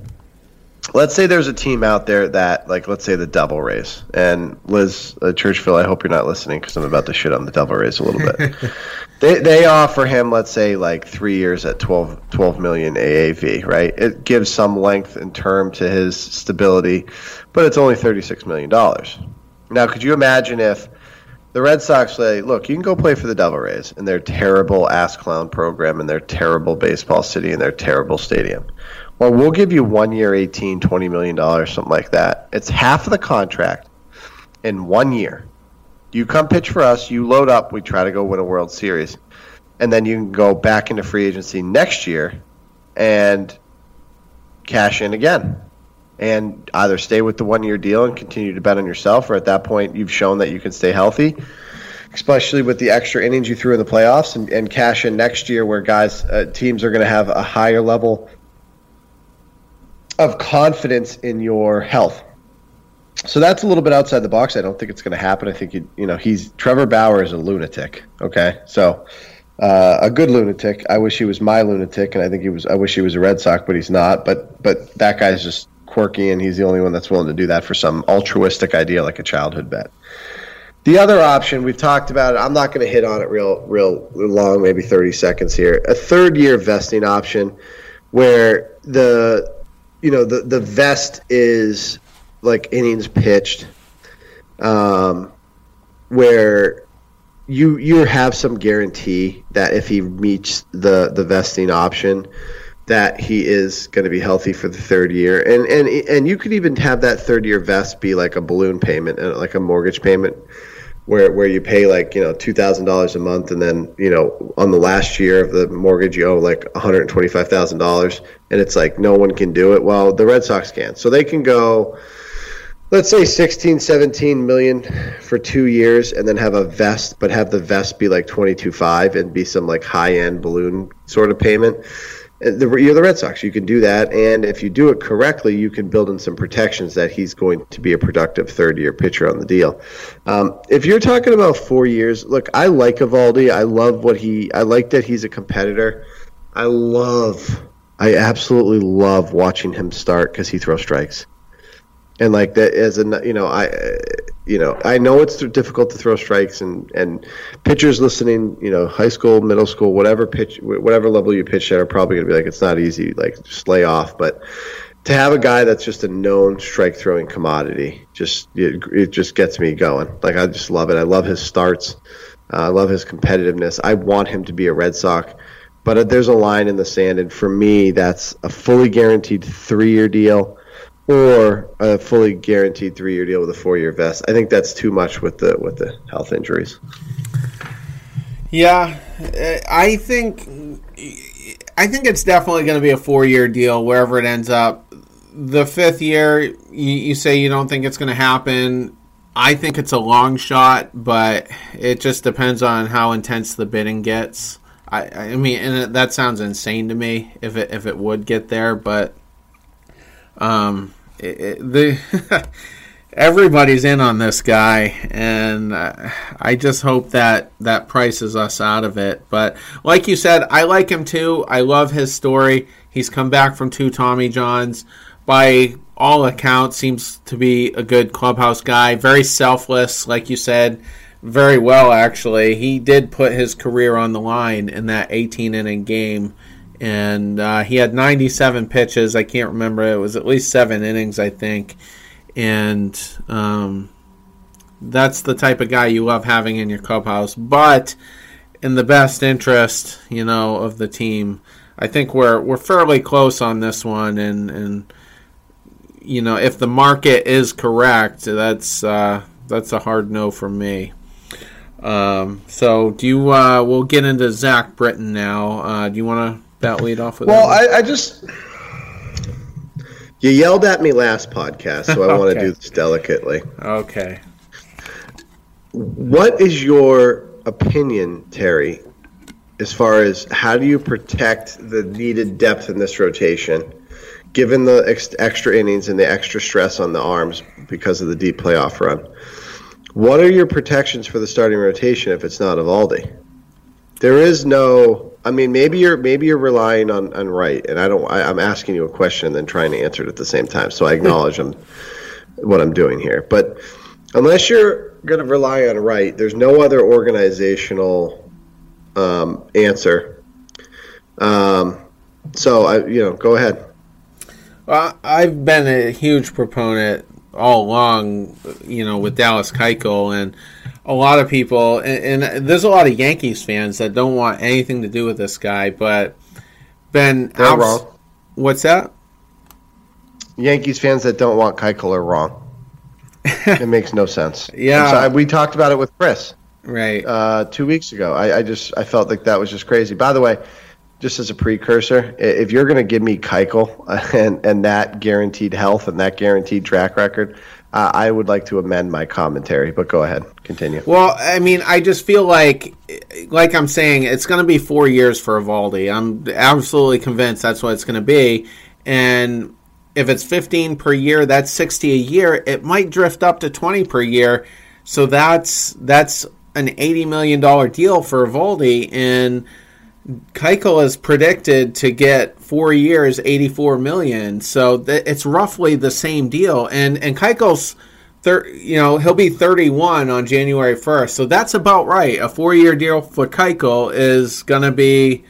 let's say there's a team out there that, like, let's say the Devil Rays. And Liz uh, Churchville, I hope you're not listening because I'm about to shit on the Devil Rays a little bit. They, they offer him, let's say, like three years at 12, 12 million AAV, right? It gives some length and term to his stability, but it's only $36 million. Now, could you imagine if the Red Sox say, look, you can go play for the Devil Rays in their terrible ass clown program and their terrible baseball city and their terrible stadium? Well, we'll give you one year, 18, 20 million dollars, something like that. It's half of the contract in one year you come pitch for us, you load up, we try to go win a World Series. And then you can go back into free agency next year and cash in again. And either stay with the one year deal and continue to bet on yourself, or at that point, you've shown that you can stay healthy, especially with the extra innings you threw in the playoffs, and, and cash in next year where guys, uh, teams are going to have a higher level of confidence in your health so that's a little bit outside the box. I don't think it's going to happen. I think you, you know he's Trevor Bauer is a lunatic. Okay, so uh, a good lunatic. I wish he was my lunatic, and I think he was. I wish he was a Red Sox, but he's not. But but that guy's just quirky, and he's the only one that's willing to do that for some altruistic idea like a childhood bet. The other option we've talked about it. I'm not going to hit on it real real long, maybe 30 seconds here. A third year vesting option, where the you know the the vest is like innings pitched, um, where you you have some guarantee that if he meets the the vesting option, that he is going to be healthy for the third year, and and and you could even have that third year vest be like a balloon payment, uh, like a mortgage payment, where where you pay like you know two thousand dollars a month, and then you know on the last year of the mortgage you owe like one hundred twenty five thousand dollars, and it's like no one can do it. Well, the Red Sox can, so they can go let's say 16 17 million for two years and then have a vest but have the vest be like 22.5 and be some like high-end balloon sort of payment uh, you're the red sox. You can do that. And if you do it correctly you can build in some protections that he's going to be a productive third year pitcher on the deal. Um, if you're talking about four years look i like Eovaldi. i love what he i like that he's a competitor. I love i absolutely love watching him start because he throws strikes and like that as a you know I you know I know it's difficult to throw strikes and and pitchers listening you know high school middle school whatever pitch whatever level you pitch at are probably gonna be like it's not easy like just lay off but to have a guy that's just a known strike throwing commodity, just it, it, just gets me going. Like I just love it. I love his starts. Uh, I love his competitiveness. I want him to be a Red Sox, but uh, there's a line in the sand, and for me, that's a fully guaranteed three year deal or a fully guaranteed three year deal with a four year vest. I think that's too much with the with the health injuries. Yeah, eh, I think I think it's definitely going to be a four year deal wherever it ends up. The fifth year, you, you say you don't think it's going to happen. I think it's a long shot, but it just depends on how intense the bidding gets. I, I mean, and that sounds insane to me if it if it would get there, but um, it, it, the everybody's in on this guy, and uh, I just hope that that prices us out of it. But like you said, I like him too. I love his story. He's come back from two Tommy Johns. By all accounts, seems to be a good clubhouse guy. Very selfless, like you said. Very well, actually. He did put his career on the line in that 18 inning game and uh, he had 97 pitches. I can't remember. It was at least seven innings, I think and um, that's the type of guy you love having in your clubhouse. But in the best interest, you know, of the team, I think we're we're fairly close on this one, and and you know, if the market is correct, that's uh, that's a hard no for me. Um, so, do you? Uh, we'll get into Zach Britton now. Uh, do you want to bat lead off with? Well, I, I just you yelled at me last podcast, so I okay. want to do this delicately. Okay. What is your opinion, Terry, as far as how do you protect the needed depth in this rotation, given the ex- extra innings and the extra stress on the arms because of the deep playoff run? What are your protections for the starting rotation if it's not Eovaldi? There is no I mean, maybe you're maybe you're relying on, on Wright, and I don't. I, am asking you a question and then trying to answer it at the same time. So I acknowledge I'm, what I'm doing here. But unless you're going to rely on Wright, there's no other organizational um, answer. Um, so I, you know, go ahead. Well, I've been a huge proponent all along, you know, with Dallas Keuchel and a lot of people, and, and, there's a lot of Yankees fans that don't want anything to do with this guy. But Ben, they're wrong. What's that? Yankees fans that don't want Keuchel are wrong. it makes no sense. Yeah, so I, we talked about it with Chris right uh, two weeks ago. I, I just I felt like that was just crazy. By the way, just as a precursor, if you're going to give me Keuchel and and that guaranteed health and that guaranteed track record, uh, I would like to amend my commentary, but go ahead, continue. Well, I mean, I just feel like, like I'm saying, it's going to be four years for Eovaldi. I'm absolutely convinced that's what it's going to be, and if it's 15 per year, that's 60 a year. It might drift up to 20 per year, so that's that's an 80 million dollar deal for Eovaldi, and Keuchel is predicted to get four years, eighty-four million. So th- it's roughly the same deal. And and Keuchel's, thir- you know, he'll be thirty-one on January first. So that's about right. A four-year deal for Keuchel is gonna be,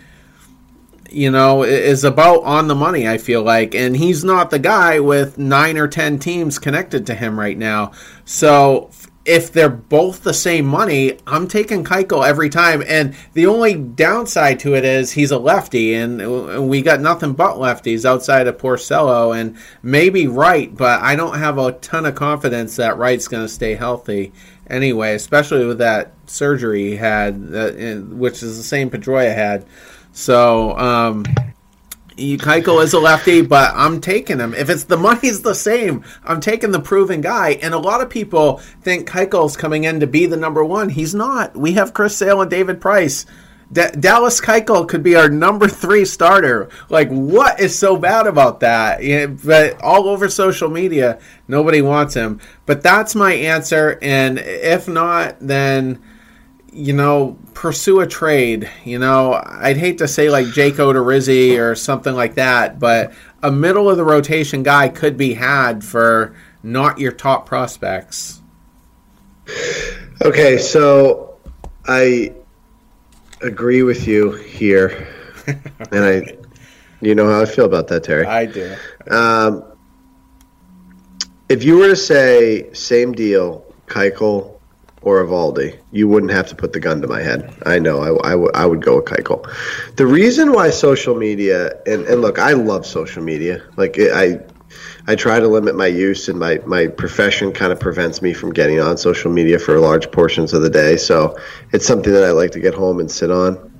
you know, is about on the money. I feel like, and he's not the guy with nine or ten teams connected to him right now. So if they're both the same money, I'm taking Keuchel every time. And the only downside to it is he's a lefty, and we got nothing but lefties outside of Porcello and maybe Wright, but I don't have a ton of confidence that Wright's going to stay healthy anyway, especially with that surgery he had, which is the same Pedroia had. So, um, Keuchel is a lefty, but I'm taking him. If it's the money's the same, I'm taking the proven guy. And a lot of people think Keuchel's coming in to be the number one. He's not. We have Chris Sale and David Price. D- Dallas Keuchel could be our number three starter. Like, what is so bad about that? Yeah, but all over social media, nobody wants him. But that's my answer. And if not, then you know, pursue a trade. You know, I'd hate to say like Jake Odorizzi or something like that, but a middle of the rotation guy could be had for not your top prospects. Okay, so I agree with you here, and I, you know how I feel about that, Terry. I do. Um, if you were to say same deal, Keuchel or Eovaldi, you wouldn't have to put the gun to my head. I know I, I, w- I would go with Keuchel. The reason why social media and, and look, I love social media. Like it, I I try to limit my use, and my, my profession kind of prevents me from getting on social media for large portions of the day. So it's something that I like to get home and sit on,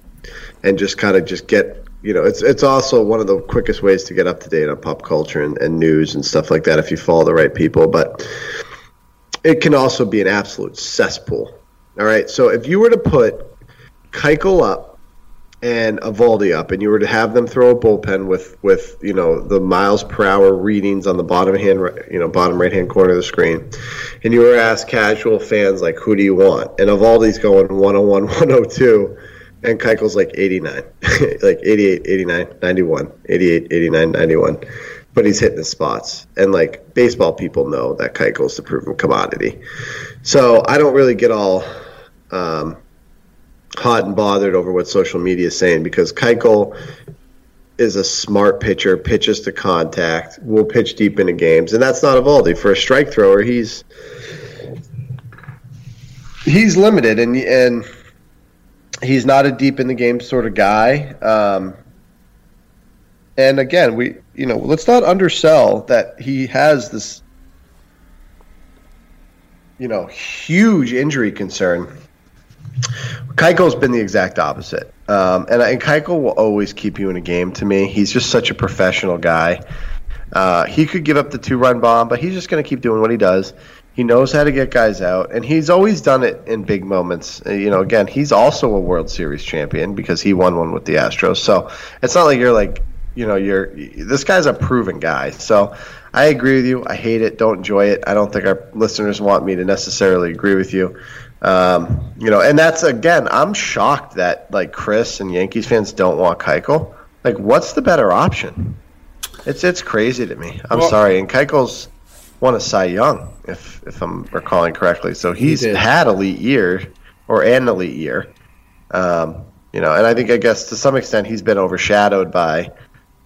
and just kind of just get you know it's it's also one of the quickest ways to get up to date on pop culture and, and news and stuff like that if you follow the right people. But it can also be an absolute cesspool. All right, so if you were to put Keuchel up and Eovaldi up, and you were to have them throw a bullpen with with you know the miles per hour readings on the bottom hand you know bottom right hand corner of the screen, and you were asked casual fans like who do you want, and Eovaldi's going 101, 102, and Keuchel's like 89, like 88, 89, 91, 88, 89, 91. But he's hitting the spots, and like baseball people know that Keuchel's the proven commodity. So I don't really get all um, hot and bothered over what social media is saying because Keuchel is a smart pitcher, pitches to contact, will pitch deep into games, and that's not Eovaldi. For a strike thrower, he's he's limited and and he's not a deep in the game sort of guy. Um, and again, we you know let's not undersell that he has this you know huge injury concern Keuchel's been the exact opposite. Um, and, and Keuchel will always keep you in a game to me. He's just such a professional guy. Uh, he could give up the two run bomb, but he's just going to keep doing what he does. He knows how to get guys out, and he's always done it in big moments. Uh, you know, again, he's also a World Series champion because he won one with the Astros. So it's not like you're like, you know, you're this guy's a proven guy. So I agree with you. I hate it. Don't enjoy it. I don't think our listeners want me to necessarily agree with you. Um, you know, and that's again, I'm shocked that like Chris and Yankees fans don't want Keuchel. Like, what's the better option? It's it's crazy to me. I'm well, sorry, and Keuchel's won a Cy Young, if if I'm recalling correctly. So he's he had elite year or an elite year. Um, you know, and I think I guess to some extent he's been overshadowed by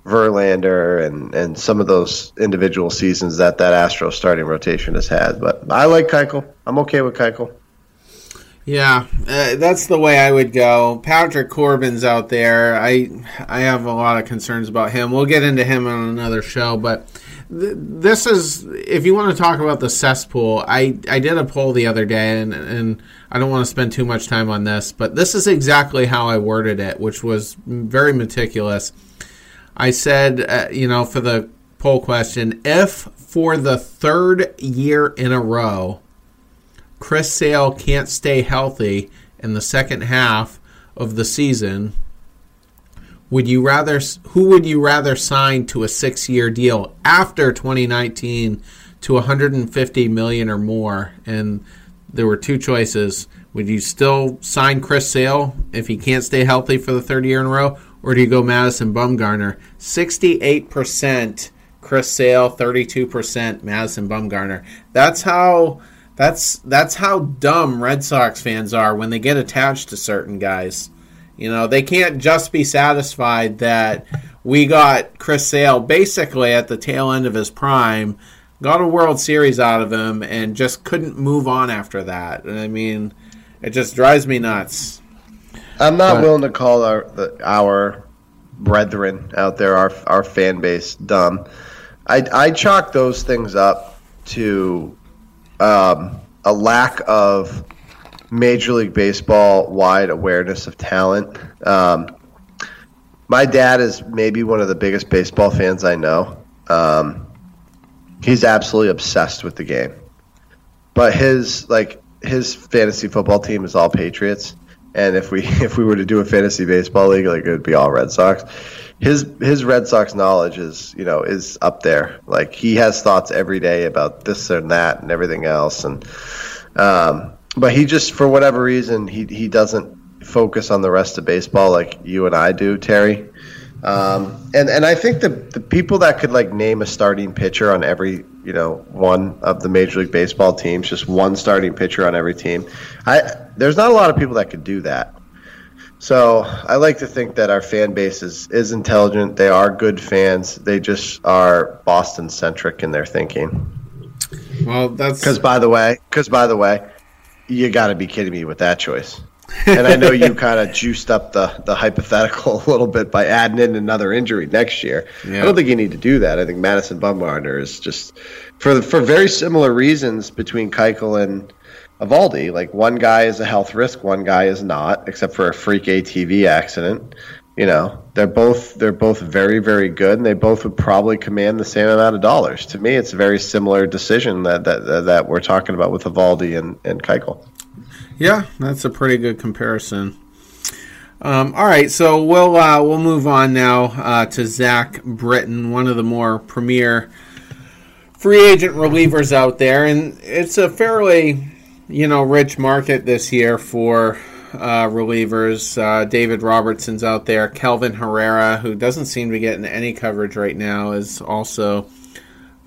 Verlander and and some of those individual seasons that that Astro starting rotation has had. But I like Keuchel. I'm okay with Keuchel. Yeah, uh, that's the way I would go. Patrick Corbin's out there. I I have a lot of concerns about him. We'll get into him on another show, but th- this is if you want to talk about the cesspool. I I did a poll the other day, and and I don't want to spend too much time on this, but this is exactly how I worded it, which was very meticulous. I said, uh, you know, for the poll question, if for the third year in a row Chris Sale can't stay healthy in the second half of the season, would you rather who would you rather sign to a 6-year deal after 2019 to 150 million or more? And there were two choices. Would you still sign Chris Sale if he can't stay healthy for the third year in a row or do you go Madison Bumgarner? 68% Chris Sale, 32% Madison Bumgarner. That's how that's that's how dumb Red Sox fans are when they get attached to certain guys. You know, they can't just be satisfied that we got Chris Sale basically at the tail end of his prime, got a World Series out of him, and just couldn't move on after that. I mean, it just drives me nuts. I'm not but, willing to call our the, our brethren out there, our our fan base, dumb. I I chalk those things up to um, a lack of Major League Baseball wide awareness of talent. Um, my dad is maybe one of the biggest baseball fans I know. Um, he's absolutely obsessed with the game, but his like his fantasy football team is all Patriots, and if we if we were to do a fantasy baseball league, like it would be all Red Sox his his Red Sox knowledge is you know is up there. Like he has thoughts every day about this and that and everything else, and um, but he just for whatever reason he he doesn't focus on the rest of baseball like you and I do, Terry. Um, and and I think the the people that could like name a starting pitcher on every you know one of the Major League Baseball teams, just one starting pitcher on every team. I there's not a lot of people that could do that. So I like to think that our fan base is, is intelligent. They are good fans. They just are Boston centric in their thinking. Well, that's Because by the way, because by the way, you got to be kidding me with that choice. And I know you kind of juiced up the, the hypothetical a little bit by adding in another injury next year. Yeah. I don't think you need to do that. I think Madison Bumgarner is just for for very similar reasons between Keuchel and Eovaldi. Like one guy is a health risk, one guy is not, except for a freak ATV accident. You know, they're both they're both very very good, and they both would probably command the same amount of dollars. To me, it's a very similar decision that that, that we're talking about with Eovaldi and and Keuchel. Yeah, that's a pretty good comparison. Um, all right, so we'll uh, we'll move on now uh, to Zach Britton, one of the more premier free agent relievers out there, and it's a fairly you know rich market this year for uh, relievers. Uh, David Robertson's out there. Kelvin Herrera, who doesn't seem to be getting any coverage right now, is also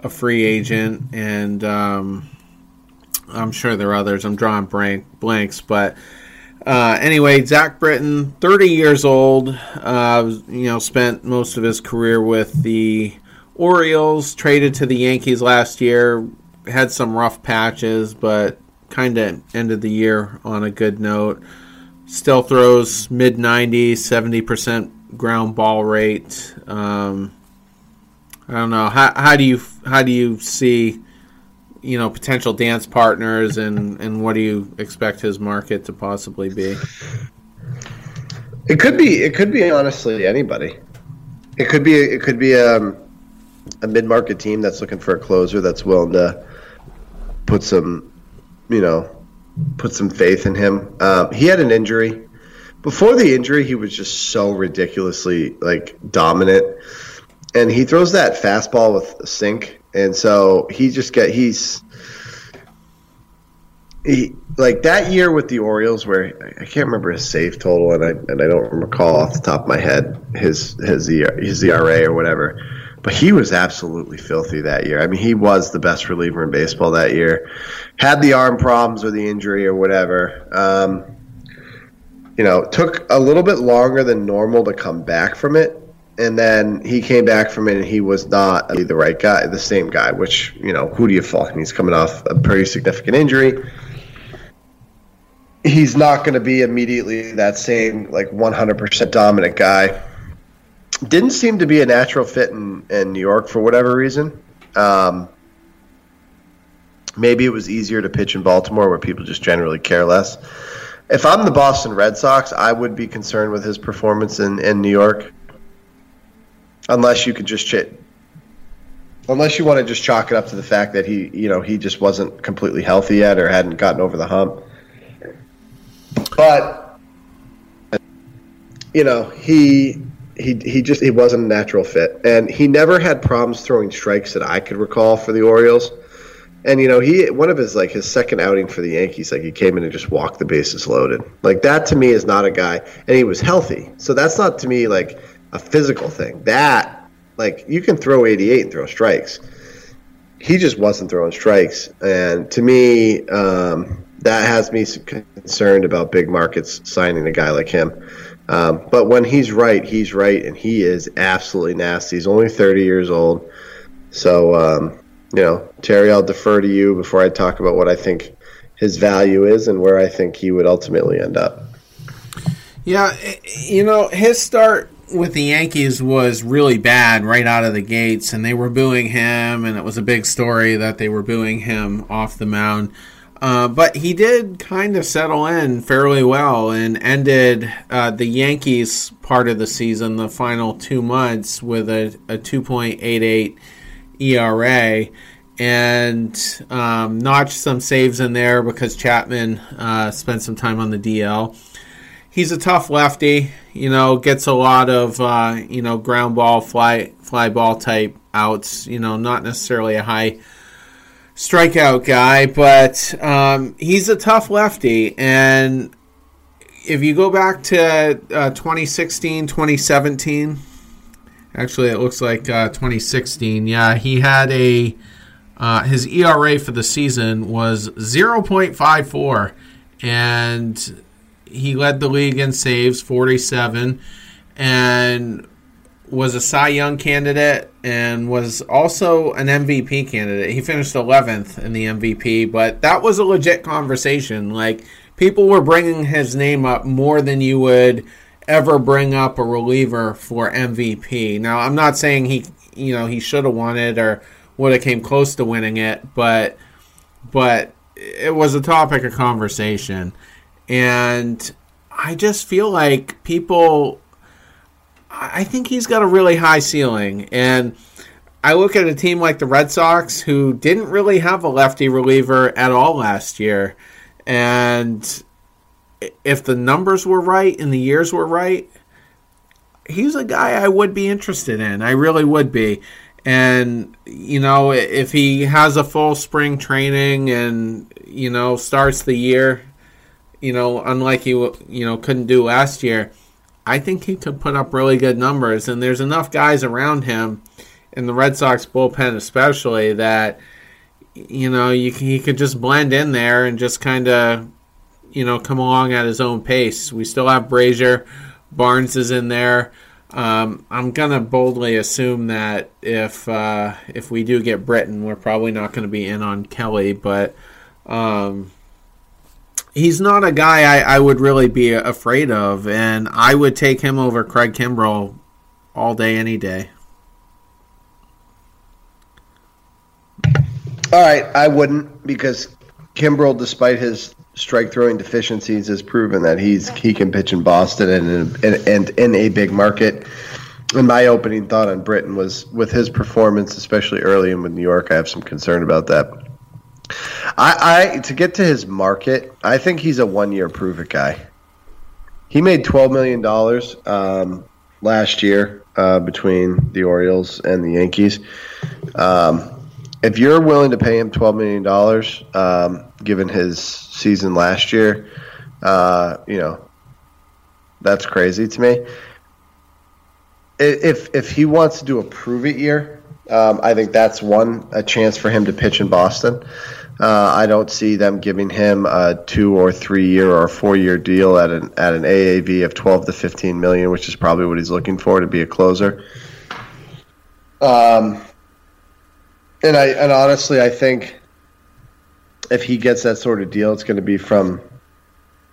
a free agent, and um, I'm sure there are others. I'm drawing blank, blanks, but uh, anyway, Zach Britton, 30 years old. Uh, you know, spent most of his career with the Orioles. Traded to the Yankees last year. Had some rough patches, but kind of ended the year on a good note. Still throws mid 90s, 70% ground ball rate. Um, I don't know. How, how do you how do you see? You know potential dance partners and and what do you expect his market to possibly be It could be. It could be honestly anybody. It could be. It could be um, a mid-market team that's looking for a closer that's willing to put some, you know, put some faith in him. Um, he had an injury. Before the injury, he was just so ridiculously like dominant, and he throws that fastball with a sink, and so he just get he's he like that year with the Orioles where I can't remember his save total and I and I don't recall off the top of my head his his his ERA or whatever. But he was absolutely filthy that year. I mean, he was the best reliever in baseball that year. Had the arm problems or the injury or whatever. Um, you know, took a little bit longer than normal to come back from it. And then he came back from it and he was not the right guy, the same guy, which, you know, who do you fault? He's coming off a pretty significant injury he's not going to be immediately that same like 100% dominant guy. Didn't seem to be a natural fit in, in New York for whatever reason. Um, maybe it was easier to pitch in Baltimore where people just generally care less. If I'm the Boston Red Sox, I would be concerned with his performance in, in New York. Unless you could just unless you want to just chalk it up to the fact that he, you know, he just wasn't completely healthy yet or hadn't gotten over the hump. But you know, he he he just he wasn't a natural fit, and he never had problems throwing strikes that I could recall for the Orioles. And you know, he one of his like his second outing for the Yankees, like he came in and just walked the bases loaded. Like that to me is not a guy, and he was healthy, so that's not to me like a physical thing. That like you can throw 88 and throw strikes. He just wasn't throwing strikes, and to me, um, that has me concerned about big markets signing a guy like him. Um, but when he's right, he's right, and he is absolutely nasty. He's only 30 years old. So, um, you know, Terry, I'll defer to you before I talk about what I think his value is and where I think he would ultimately end up. Yeah, you know, his start with the Yankees was really bad right out of the gates, and they were booing him, and it was a big story that they were booing him off the mound. Uh, but he did kind of settle in fairly well and ended uh, the Yankees part of the season, the final two months, with a, a 2.88 ERA and um, notched some saves in there because Chapman uh, spent some time on the DL. He's a tough lefty, you know, gets a lot of, uh, you know, ground ball, fly, fly ball type outs, you know, not necessarily a high strikeout guy, but um, he's a tough lefty. And if you go back to uh, 2016, 2017, actually, it looks like uh, 2016. Yeah, he had a uh, his ERA for the season was 0.54, and he led the league in saves, 47, and was a Cy Young candidate and was also an MVP candidate. He finished 11th in the MVP, but that was a legit conversation. Like, people were bringing his name up more than you would ever bring up a reliever for MVP. Now, I'm not saying he, you know, he should have won it or would have came close to winning it, but but it was a topic of conversation. And I just feel like people I think he's got a really high ceiling. And I look at a team like the Red Sox who didn't really have a lefty reliever at all last year. And if the numbers were right and the years were right, he's a guy I would be interested in. I really would be. And, you know, if he has a full spring training and, you know, starts the year, you know, unlike he, you know, couldn't do last year, I think he could put up really good numbers. And there's enough guys around him, in the Red Sox bullpen especially, that you know you he could just blend in there and just kind of you know come along at his own pace. We still have Brasier, Barnes is in there. Um, I'm gonna boldly assume that if uh, if we do get Britton, we're probably not going to be in on Kelly, but. Um, he's not a guy I, I would really be afraid of, and I would take him over Craig Kimbrel all day, any day. All right, I wouldn't because Kimbrel, despite his strike throwing deficiencies, has proven that he's he can pitch in Boston and and, and in a big market. And my opening thought on Britton was with his performance, especially early in with New York, I have some concern about that. I, I to get to his market, I think he's a one year prove it guy. He made twelve million dollars um, last year uh, between the Orioles and the Yankees. Um, if you're willing to pay him twelve million dollars, um, given his season last year, uh, you know that's crazy to me. If if he wants to do a prove it year, um, I think that's one a chance for him to pitch in Boston. Uh, I don't see them giving him a two or three year or four year deal at an at an AAV of twelve to fifteen million, which is probably what he's looking for to be a closer. Um, and I and honestly, I think if he gets that sort of deal, it's going to be from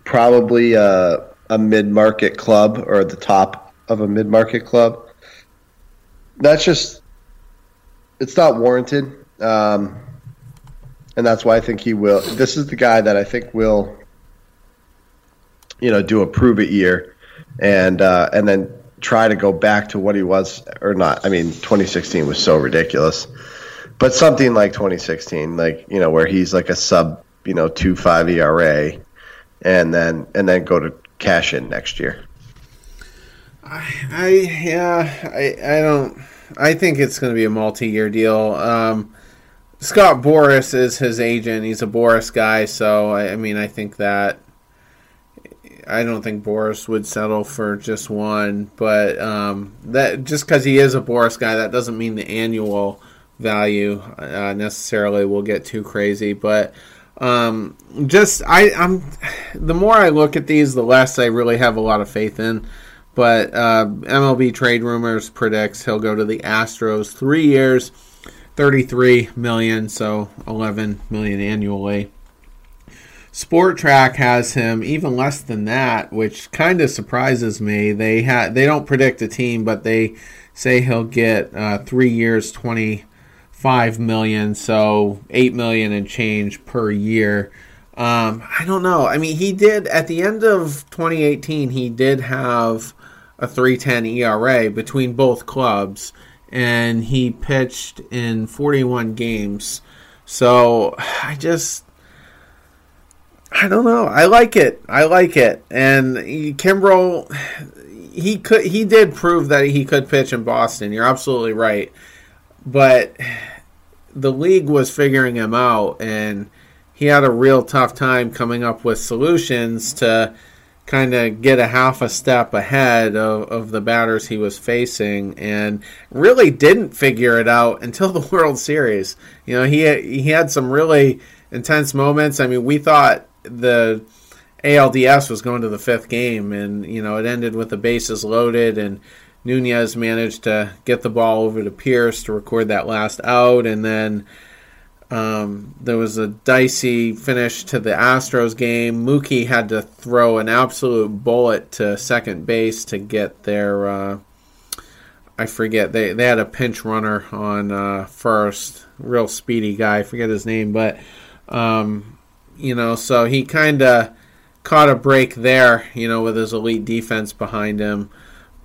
probably a, a mid market club or the top of a mid market club. That's just it's not warranted. Um, and that's why I think he will. This is the guy that I think will, you know, do a prove it year, and uh, and then try to go back to what he was or not. I mean, 2016 was so ridiculous, but something like 2016, like you know, where he's like a sub, you know, two five ERA, and then and then go to cash in next year. I, I yeah, I I don't. I think it's going to be a multi-year deal. Um, Scott Boras is his agent. He's a Boras guy, so I, I mean, I think that I don't think Boras would settle for just one, but um, that just because he is a Boris guy, that doesn't mean the annual value uh, necessarily will get too crazy. But um, just I, I'm the more I look at these, the less I really have a lot of faith in. But uh, MLB Trade Rumors predicts he'll go to the Astros three years 33 million, so 11 million annually. Spotrac has him even less than that, which kind of surprises me. They ha- they don't predict a team, but they say he'll get uh, three years, 25 million, so 8 million and change per year. Um, I don't know. I mean, he did at the end of 2018. He did have a 310 ERA between both clubs and he pitched in 41 games. So I just I don't know. I like it. I like it. And Kimbrel he could he did prove that he could pitch in Boston. You're absolutely right. But the league was figuring him out and he had a real tough time coming up with solutions to kind of get a half a step ahead of, of the batters he was facing and really didn't figure it out until the World Series. You know, he he had some really intense moments. I mean, we thought the ALDS was going to the fifth game, and you know it ended with the bases loaded, and Nunez managed to get the ball over to Pearce to record that last out, and then um, there was a dicey finish to the Astros game. Mookie had to throw an absolute bullet to second base to get their. Uh, I forget they they had a pinch runner on uh, first, real speedy guy. I forget his name, but um, you know, so he kind of caught a break there, you know, with his elite defense behind him.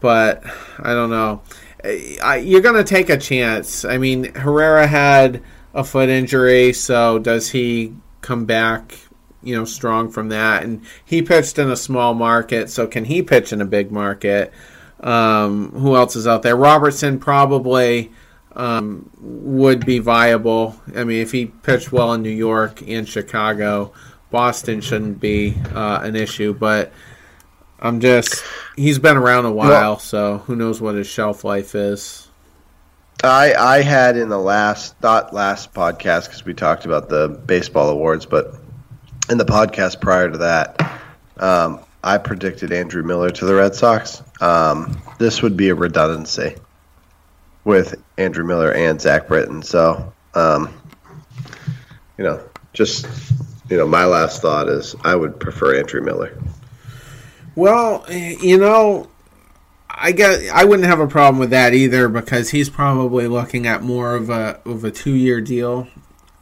But I don't know. I, you're going to take a chance. I mean, Herrera had a foot injury, so does he come back, you know, strong from that? And he pitched in a small market, so can he pitch in a big market? Um, who else is out there? Robertson probably um, would be viable. I mean, if he pitched well in New York and Chicago, Boston shouldn't be uh, an issue. But I'm just he's been around a while, well, so who knows what his shelf life is. I I had in the last not last podcast because we talked about the baseball awards, but in the podcast prior to that, um, I predicted Andrew Miller to the Red Sox. Um, this would be a redundancy with Andrew Miller and Zach Britton. So, um, you know, just you know, my last thought is I would prefer Andrew Miller. Well, you know, I guess I wouldn't have a problem with that either because he's probably looking at more of a of a two year deal.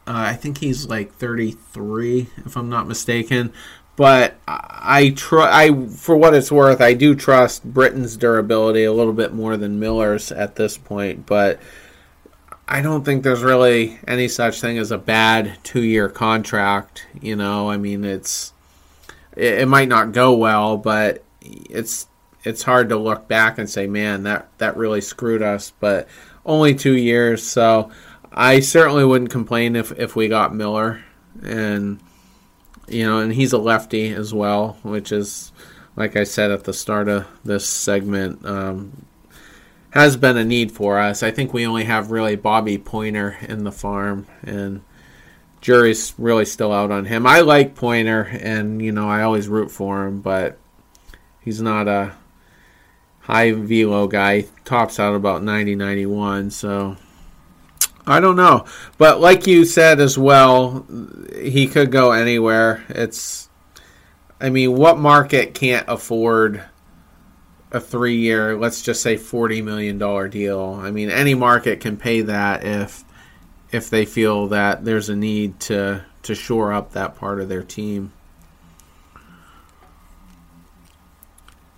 Uh, I think he's like 33, if I'm not mistaken. But I try. I for what it's worth, I do trust Britton's durability a little bit more than Miller's at this point. But I don't think there's really any such thing as a bad two year contract. You know, I mean, it's it, it might not go well, but it's it's hard to look back and say, man, that that really screwed us. But only two years, so I certainly wouldn't complain if if we got Miller, and you know, and he's a lefty as well, which is like I said at the start of this segment. Um, has been a need for us. I think we only have really Bobby Poyner in the farm, and jury's really still out on him. I like Poyner, and you know I always root for him, but he's not a high velo guy tops out about 90 91 so i don't know. But like you said as well he could go anywhere. It's i mean what market can't afford a three year let's just say 40 million dollar deal? I mean any market can pay that if if they feel that there's a need to to shore up that part of their team.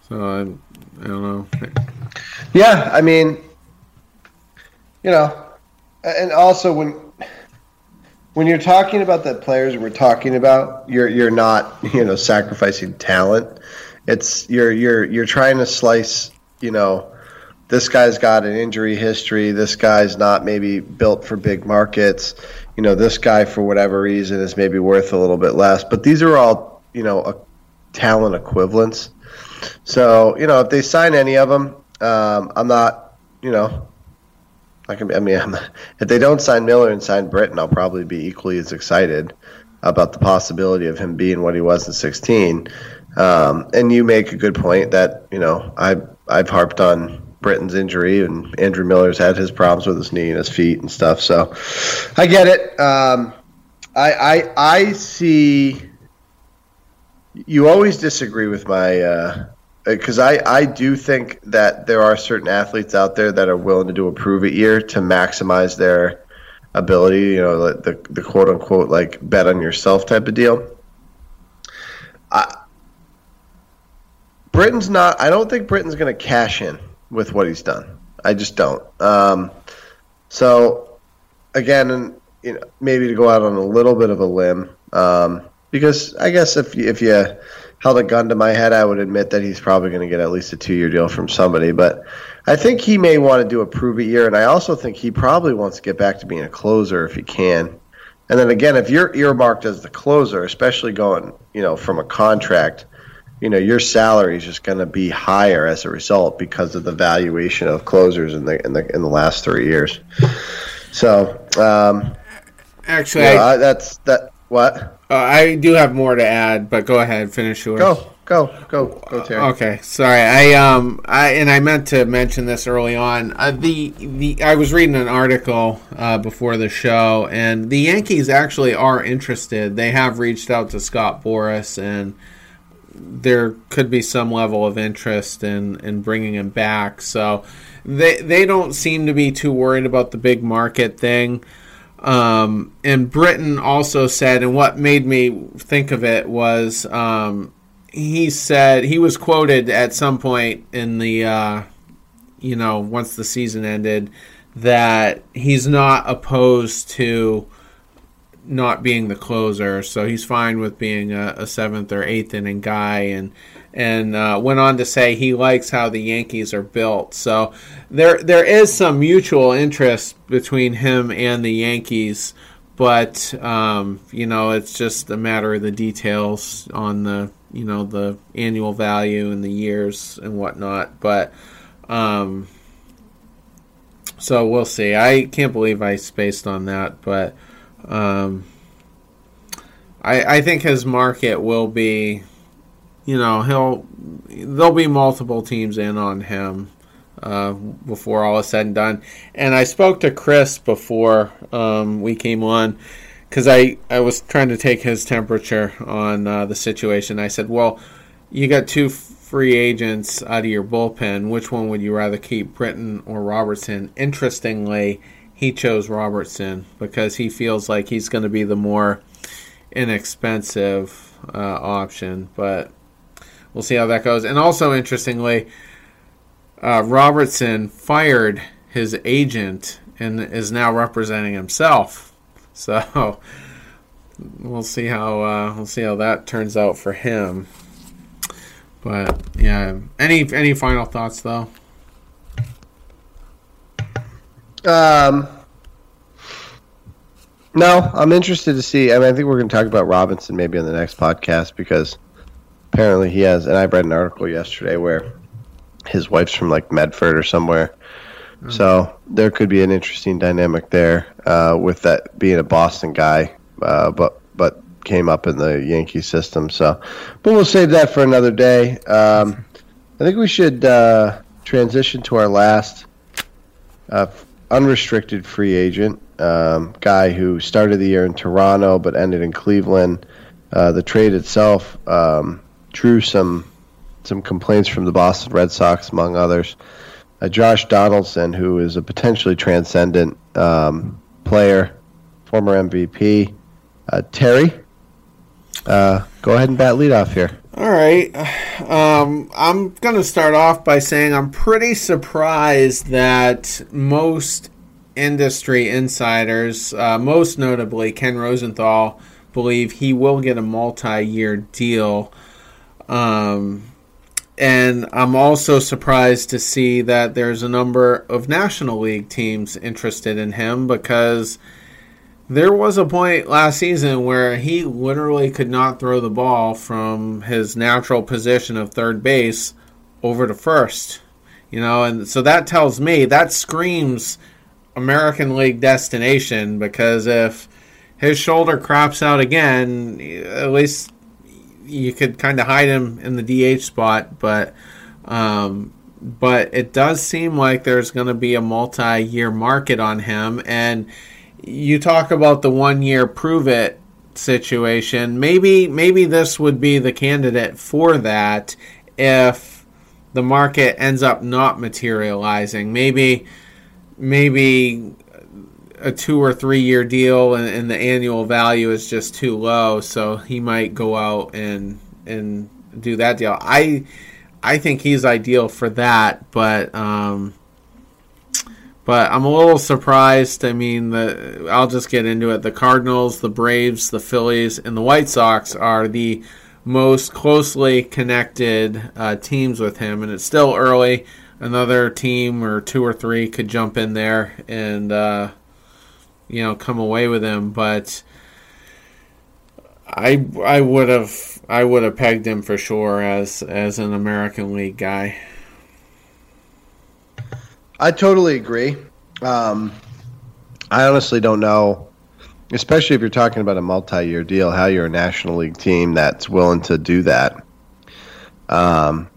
So I'm, I don't know. Yeah, I mean, you know, and also when when you're talking about the players we're talking about, you're you're not you know sacrificing talent. It's you're you're you're trying to slice. You know, this guy's got an injury history. This guy's not maybe built for big markets. You know, this guy for whatever reason is maybe worth a little bit less. But these are all you know a talent equivalents. So you know, if they sign any of them, um, I'm not, you know, I can. I mean, I'm, if they don't sign Miller and sign Britton, I'll probably be equally as excited about the possibility of him being what he was in 16. Um, and you make a good point that you know I I've harped on Britton's injury and Andrew Miller's had his problems with his knee and his feet and stuff. So I get it. Um, I, I I see. You always disagree with my uh, because I, I do think that there are certain athletes out there that are willing to do a prove it year to maximize their ability, you know, the, the, quote unquote like bet on yourself type of deal. I, Britton's not, I don't think Britton's going to cash in with what he's done. I just don't. Um, so, again, and, you know, maybe to go out on a little bit of a limb, um, because I guess if you, if you, held a gun to my head, I would admit that he's probably going to get at least a two year deal from somebody. But I think he may want to do a prove it year, and I also think he probably wants to get back to being a closer if he can. And then again, if you're earmarked as the closer, especially going, you know, from a contract, you know, your salary is just going to be higher as a result because of the valuation of closers in the in the in the last three years. So, um, actually, you know, I, that's that. What? Uh, I do have more to add, but go ahead, finish yours. Go, go, go, go, Terry. Okay, sorry. I um I and I meant to mention this early on. Uh, the the I was reading an article uh, before the show, and the Yankees actually are interested. They have reached out to Scott Boras, and there could be some level of interest in in bringing him back. So they they don't seem to be too worried about the big market thing. Um, and Britton also said, and what made me think of it was um, he said he was quoted at some point in the uh, you know once the season ended that he's not opposed to not being the closer, so he's fine with being a, a seventh or eighth inning guy, and and uh, went on to say he likes how the Yankees are built. So there there is some mutual interest between him and the Yankees, but um, you know it's just a matter of the details on the you know the annual value and the years and whatnot. But um, so we'll see. I can't believe I spaced on that, but um, I I think his market will be you know he'll there'll be multiple teams in on him uh, before all is said and done. And I spoke to Chris before um, we came on because I I was trying to take his temperature on uh, the situation. I said, well, you got two free agents out of your bullpen. Which one would you rather keep, Britton or Robertson? Interestingly, he chose Robertson because he feels like he's going to be the more inexpensive uh, option, but we'll see how that goes. And also, interestingly, uh, Robertson fired his agent and is now representing himself. So we'll see how uh, we'll see how that turns out for him. But yeah, any any final thoughts though? Um, no, I'm interested to see. I mean, I think we're going to talk about Robinson maybe on the next podcast because apparently he has. And I read an article yesterday where his wife's from like Medford or somewhere. Mm-hmm. So there could be an interesting dynamic there uh, with that being a Boston guy, uh, but but came up in the Yankee system. So, but we'll save that for another day. Um, I think we should uh, transition to our last uh, unrestricted free agent um, guy who started the year in Toronto but ended in Cleveland. Uh, the trade itself um, drew some some complaints from the Boston Red Sox, among others. Uh, Josh Donaldson, who is a potentially transcendent um, player, former MVP. Uh, Terry, uh, go ahead and bat leadoff here. All right. Um, I'm going to start off by saying I'm pretty surprised that most industry insiders, uh, most notably Ken Rosenthal, believe he will get a multi year deal. Um, and I'm also surprised to see that there's a number of National League teams interested in him because there was a point last season where he literally could not throw the ball from his natural position of third base over to first. You know, and so that tells me that screams American League destination because if his shoulder craps out again, at least you could kind of hide him in the DH spot, but um, but it does seem like there's going to be a multi-year market on him. And you talk about the one-year prove it situation. Maybe maybe this would be the candidate for that if the market ends up not materializing. Maybe maybe a two or three year deal and, and, the annual value is just too low, so he might go out and and do that deal. I I think he's ideal for that, but um, but I'm a little surprised. I mean, the I'll just get into it. The Cardinals, the Braves, the Phillies, and the White Sox are the most closely connected uh, teams with him, and it's still early. Another team or two or three could jump in there and uh, you know come away with him, but I I would have I would have pegged him for sure as as an American League guy. I totally agree. Um, I honestly don't know especially if you're talking about a multi-year deal, how you're a National League team that's willing to do that. Um,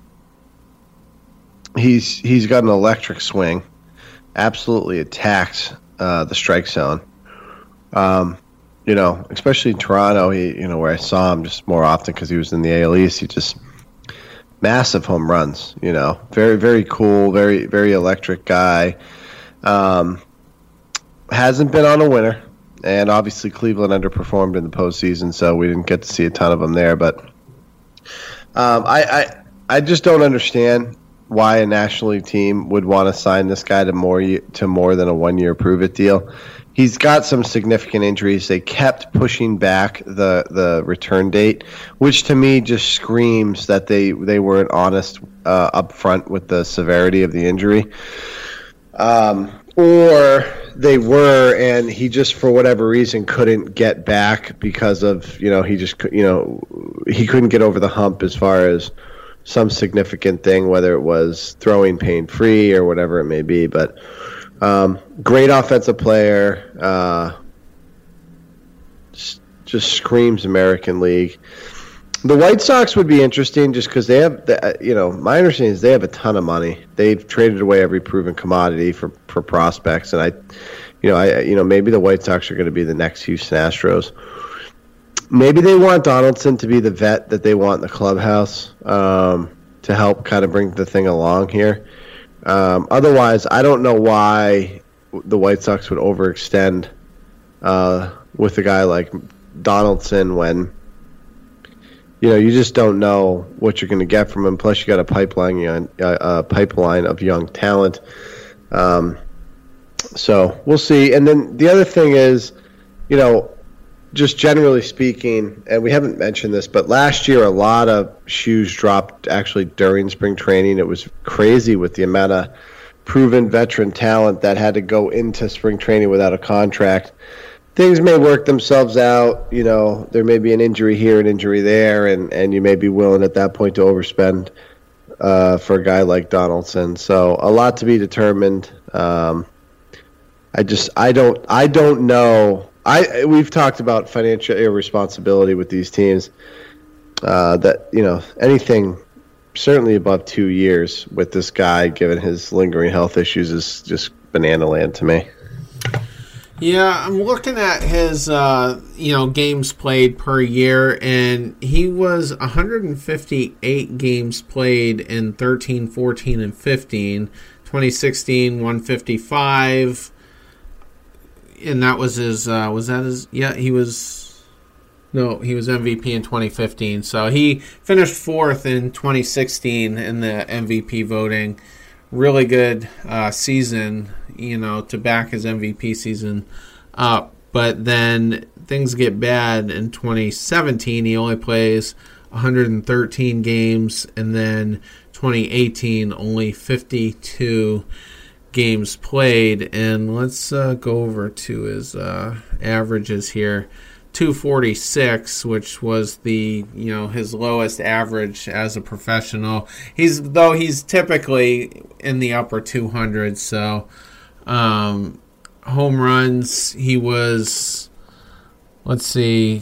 he's he's got an electric swing, absolutely attacks uh, the strike zone. Um, you know, especially in Toronto, he you know where I saw him just more often because he was in the AL East. He just massive home runs. You know, very very cool, very very electric guy. Um, hasn't been on a winner, and obviously Cleveland underperformed in the postseason, so we didn't get to see a ton of them there. But um, I, I I just don't understand why a National League team would want to sign this guy to more to more than a one year prove it deal. He's got some significant injuries. They kept pushing back the the return date, which to me just screams that they they weren't honest uh, up front with the severity of the injury. Um, or they were, and he just for whatever reason couldn't get back because of you know he just you know he couldn't get over the hump as far as some significant thing, whether it was throwing pain free or whatever it may be. But um, great offensive player, uh, just, screams American League. The White Sox would be interesting just because they have, the, you know, my understanding is they have a ton of money. They've traded away every proven commodity for, for prospects, and I, you know, I, you know, maybe the White Sox are going to be the next Houston Astros. Maybe they want Donaldson to be the vet that they want in the clubhouse um, to help kind of bring the thing along here. Um, otherwise, I don't know why the White Sox would overextend uh, with a guy like Donaldson when you know, you just don't know what you're going to get from him. Plus, you got a pipeline, uh, a pipeline of young talent. Um, so we'll see. And then the other thing is, you know, just generally speaking, and we haven't mentioned this, but last year a lot of shoes dropped actually during spring training. It was crazy with the amount of proven veteran talent that had to go into spring training without a contract things may work themselves out. You know, there may be an injury here, an injury there, and, and you may be willing at that point to overspend uh, for a guy like Donaldson. So a lot to be determined. Um, I just I don't I don't know. I we've talked about financial irresponsibility with these teams. Uh, that you know anything certainly above two years with this guy, given his lingering health issues, is just banana land to me. Yeah, I'm looking at his uh, you know games played per year, and he was 158 games played in 13, 14, and 15. 2016, 155, and that was his. Uh, was that his? Yeah, he was. No, he was MVP in 2015. So he finished fourth in 2016 in the MVP voting really good uh, season, you know, to back his MVP season up. But then things get bad in 2017. He only plays 113 games, and then 2018 only 52 games played. And let's uh, go over to his uh, averages here. 246, which was the you know his lowest average as a professional. He's though he's typically in the upper 200s. So um, home runs, he was let's see,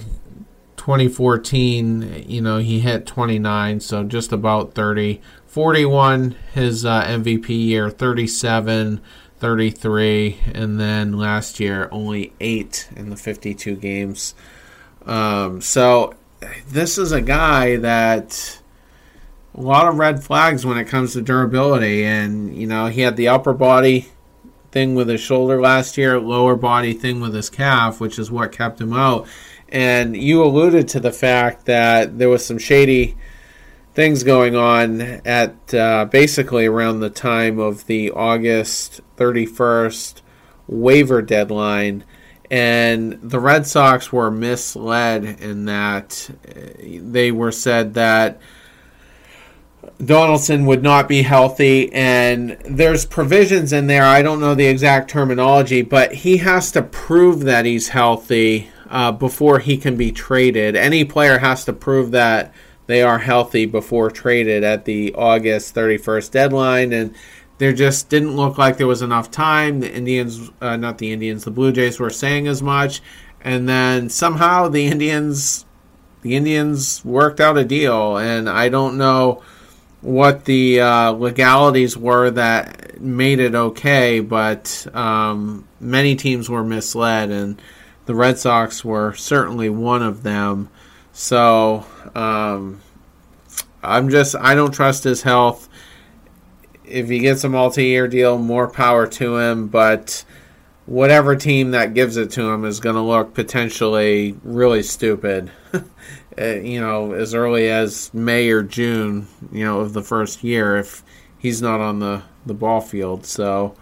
2014. You know he hit 29, so just about 30. 41 his uh, MVP year, 37 33, and then last year only eight in the 52 games. Um, so this is a guy that a lot of red flags when it comes to durability, and you know he had the upper body thing with his shoulder last year, lower body thing with his calf, which is what kept him out. And you alluded to the fact that there was some shady things going on at uh, basically around the time of the August 31st waiver deadline. And the Red Sox were misled in that uh, they were said that Donaldson would not be healthy, and there's provisions in there. I don't know the exact terminology, but he has to prove that he's healthy uh, before he can be traded. Any player has to prove that they are healthy before traded at the August 31st deadline, and there just didn't look like there was enough time. The Indians, uh, not the Indians, the Blue Jays were saying as much. and then somehow the Indians the Indians worked out a deal, and I don't know what the uh, legalities were that made it okay, but um, many teams were misled, and the Red Sox were certainly one of them. So um, I'm just I don't trust his health. If he gets a multi-year deal, more power to him. But whatever team that gives it to him is going to look potentially really stupid. uh, you know, as early as May or June, you know, of the first year if he's not on the, the ball field. So,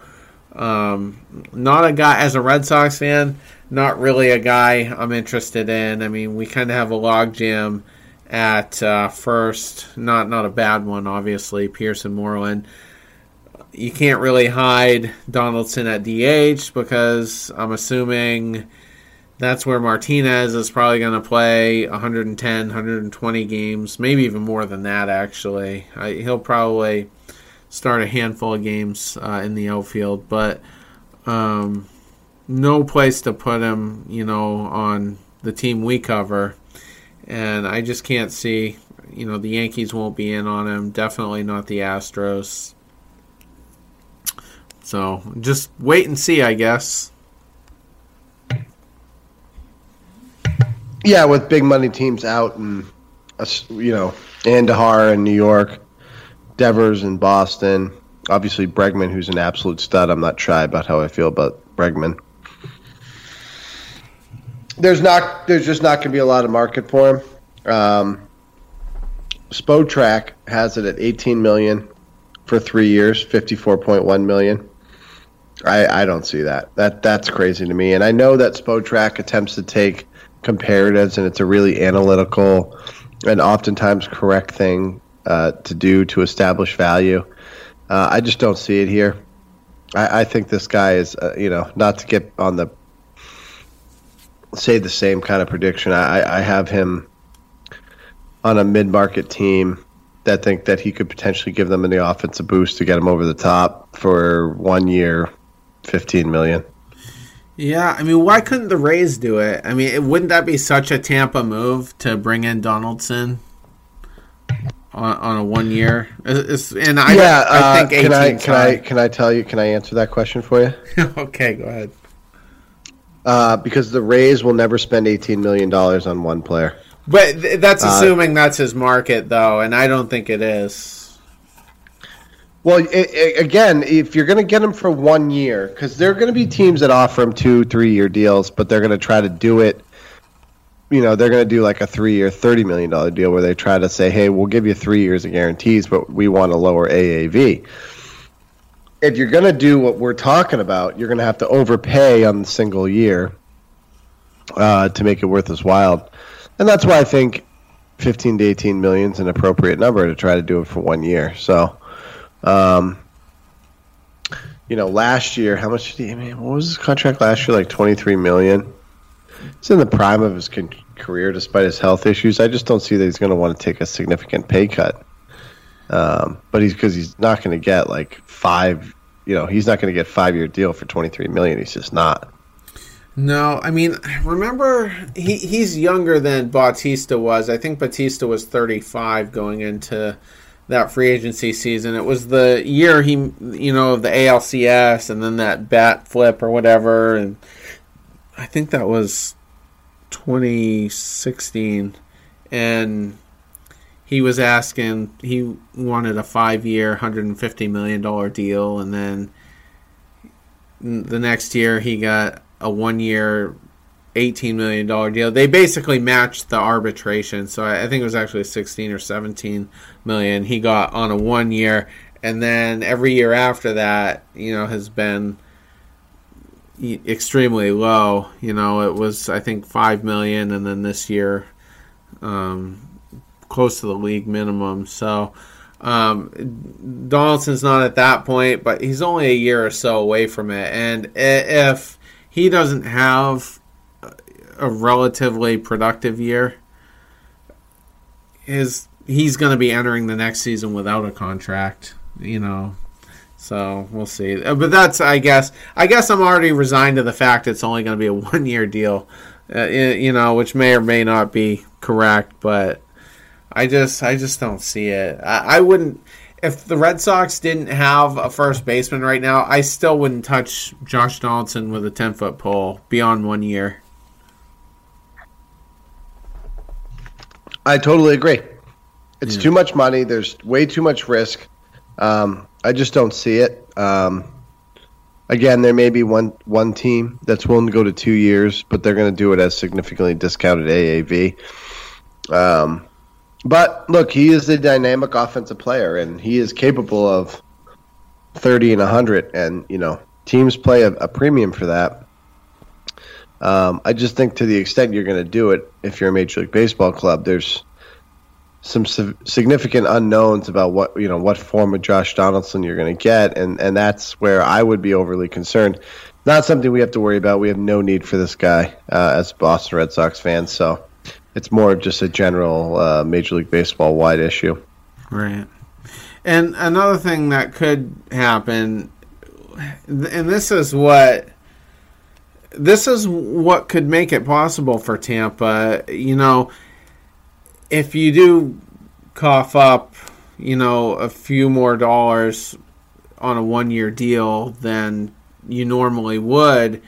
um, not a guy, as a Red Sox fan, not really a guy I'm interested in. I mean, we kind of have a logjam at uh, first, not not a bad one, obviously. Pearce and Moreland. You can't really hide Donaldson at DH because I'm assuming that's where Martinez is probably going to play 110, 120 games, maybe even more than that, actually. I, he'll probably start a handful of games uh, in the outfield, but um, no place to put him, you know, on the team we cover. And I just can't see, you know, the Yankees won't be in on him. Definitely not the Astros. So just wait and see, I guess. Yeah, with big money teams out and uh, you know Andujar in New York, Devers in Boston, obviously Bregman, who's an absolute stud. I'm not shy about how I feel about Bregman. There's not, there's just not going to be a lot of market for him. Um, Spotrac has it at 18 million for three years, 54.1 million. I, I don't see that. That that's crazy to me. And I know that Spotrac attempts to take comparatives, and it's a really analytical and oftentimes correct thing uh, to do to establish value. Uh, I just don't see it here. I, I think this guy is, uh, you know, not to get on the say the same kind of prediction. I, I have him on a mid-market team that think that he could potentially give them in the offensive boost to get him over the top for one year, fifteen million. Yeah, I mean, why couldn't the Rays do it? I mean, it, wouldn't that be such a Tampa move to bring in Donaldson on, on a one year? and I, yeah, I uh, think can I can I can I tell you? Can I answer that question for you? okay, go ahead. Uh, because the Rays will never spend eighteen million dollars on one player. But th- that's uh, assuming uh, that's his market, though, and I don't think it is. Well, it, it, again, if you're going to get him for one year, because there are going to be teams that offer him two, three year deals, but they're going to try to do it. You know, they're going to do like a three year, $30 million deal where they try to say, hey, we'll give you three years of guarantees, but we want a lower AAV. If you're going to do what we're talking about, you're going to have to overpay on the single year uh, to make it worth his while. And that's why I think 15 to 18 million is an appropriate number to try to do it for one year. So, um, you know, last year, how much did he? I mean, what was his contract last year? Like twenty three million. He's in the prime of his con- career, despite his health issues. I just don't see that he's going to want to take a significant pay cut. Um, but he's because he's not going to get like five. You know, he's not going to get five year deal for twenty three million. He's just not. No, I mean, remember he he's younger than Bautista was. I think Bautista was thirty five going into that free agency season. It was the year he, you know, the ALCS and then that bat flip or whatever. And I think that was 2016. And he was asking, he wanted a five year, $150 million deal. And then the next year he got a one year, $18 million deal. They basically matched the arbitration. So I, think it was actually 16 or 17 million he got on a one year. And then every year after that, you know, has been extremely low. You know, it was, I think, 5 million. And then this year, um, close to the league minimum. So, um, Donaldson's not at that point, but he's only a year or so away from it. And if he doesn't have a relatively productive year, his he's going to be entering the next season without a contract. You know, so we'll see. Uh, but that's I guess I guess I'm already resigned to the fact it's only going to be a one year deal. uh, you know, which may or may not be correct, but I just I just don't see it. I, I wouldn't if the Red Sox didn't have a first baseman right now, I still wouldn't touch Josh Donaldson with a ten foot pole beyond one year. I totally agree. It's yeah. too much money. There's way too much risk. Um, I just don't see it. Um, again, there may be one one team that's willing to go to two years, but they're going to do it as significantly discounted AAV. Um, but look, he is a dynamic offensive player, and he is capable of thirty and hundred, and you know teams play a, a premium for that. Um, I just think to the extent you're going to do it, if you're a Major League Baseball club, there's some significant unknowns about what you know what form of Josh Donaldson you're going to get, and and that's where I would be overly concerned. Not something we have to worry about. We have no need for this guy uh, as Boston Red Sox fans. So it's more of just a general uh, Major League Baseball wide issue. Right. And another thing that could happen, and this is what this is what could make it possible for Tampa. You know, if you do cough up, you know, a few more dollars on a one year deal than you normally would,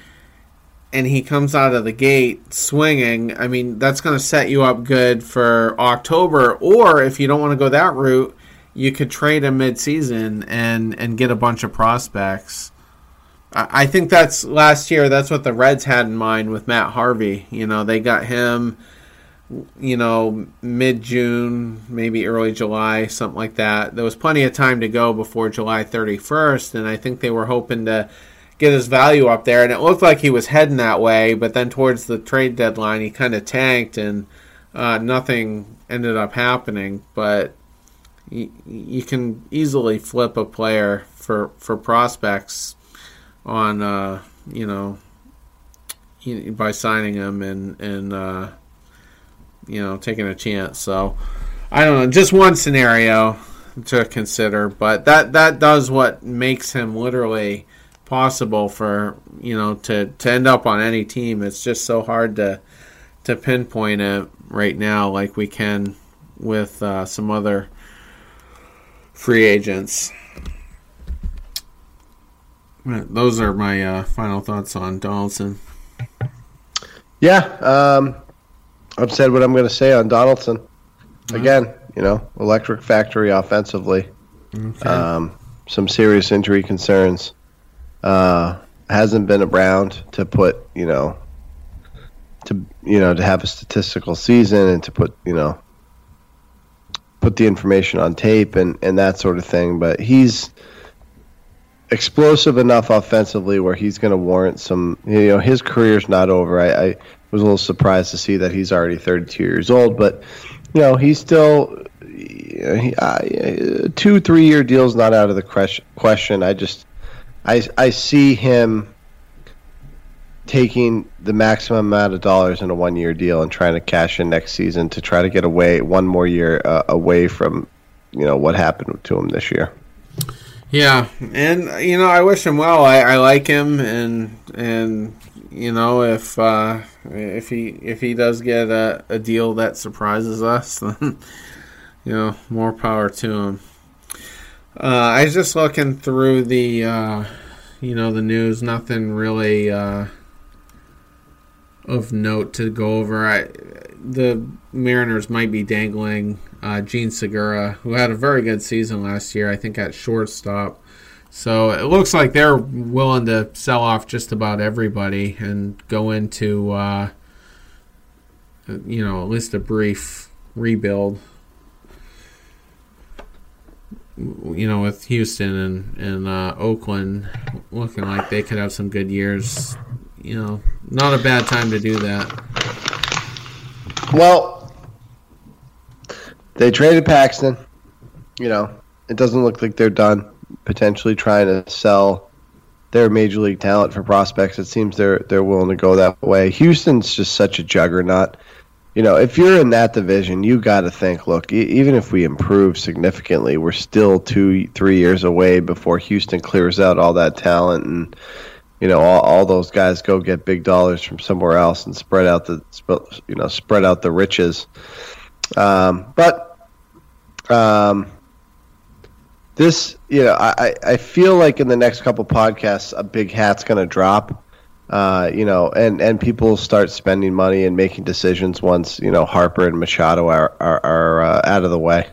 and he comes out of the gate swinging, I mean, that's going to set you up good for October. Or if you don't want to go that route, you could trade him mid-season and and get a bunch of prospects. I, I think that's last year. That's what the Reds had in mind with Matt Harvey. You know, they got him. You know, mid June, maybe early July, something like that. There was plenty of time to go before July 31st, and I think they were hoping to get his value up there, and it looked like he was heading that way. But then towards the trade deadline, he kind of tanked, and uh, nothing ended up happening. But you, you, can easily flip a player for for prospects on uh, you know by signing him and and uh, you know taking a chance. So I don't know, just one scenario to consider, but that that does what makes him literally possible for you know to to end up on any team. It's just so hard to to pinpoint it right now, like we can with uh, some other free agents. Those are my uh, final thoughts on Donaldson. Yeah, um, I've said what I'm going to say on Donaldson. Again, you know, electric factory offensively. Okay. Um, some serious injury concerns. Uh, hasn't been around to put you know to you know to have a statistical season and to put you know put the information on tape and and that sort of thing. But he's explosive enough offensively where he's going to warrant some. You know, his career's not over. I, I was a little surprised to see that he's already 32 years old, but you know, he's still. He, uh, two, three year deals not out of the question. I just I I see him taking the maximum amount of dollars in a one year deal and trying to cash in next season to try to get away one more year uh, away from you know what happened to him this year. Yeah, and you know I wish him well. I, I like him, and and you know if uh, if he if he does get a, a deal that surprises us, then you know more power to him. Uh, I was just looking through the, uh, you know, the news. Nothing really uh, of note to go over. I, the Mariners might be dangling uh, Jean Segura, who had a very good season last year. I think at shortstop. So it looks like they're willing to sell off just about everybody and go into, uh, you know, at least a brief rebuild you know, with Houston and and uh, Oakland looking like they could have some good years, you know, not a bad time to do that. Well, they traded Paxton. You know, it doesn't look like they're done. Potentially trying to sell their major league talent for prospects. It seems they're they're willing to go that way. Houston's just such a juggernaut you know, if you're in that division, you got to think, look, even if we improve significantly, we're still two, three years away before Houston clears out all that talent, and you know all, all those guys go get big dollars from somewhere else and spread out the you know spread out the riches. Um, but um, this you know I, I feel like in the next couple podcasts a big hat's going to drop. Uh, you know, and, and people start spending money and making decisions once you know Harper and Machado are are, are uh, out of the way.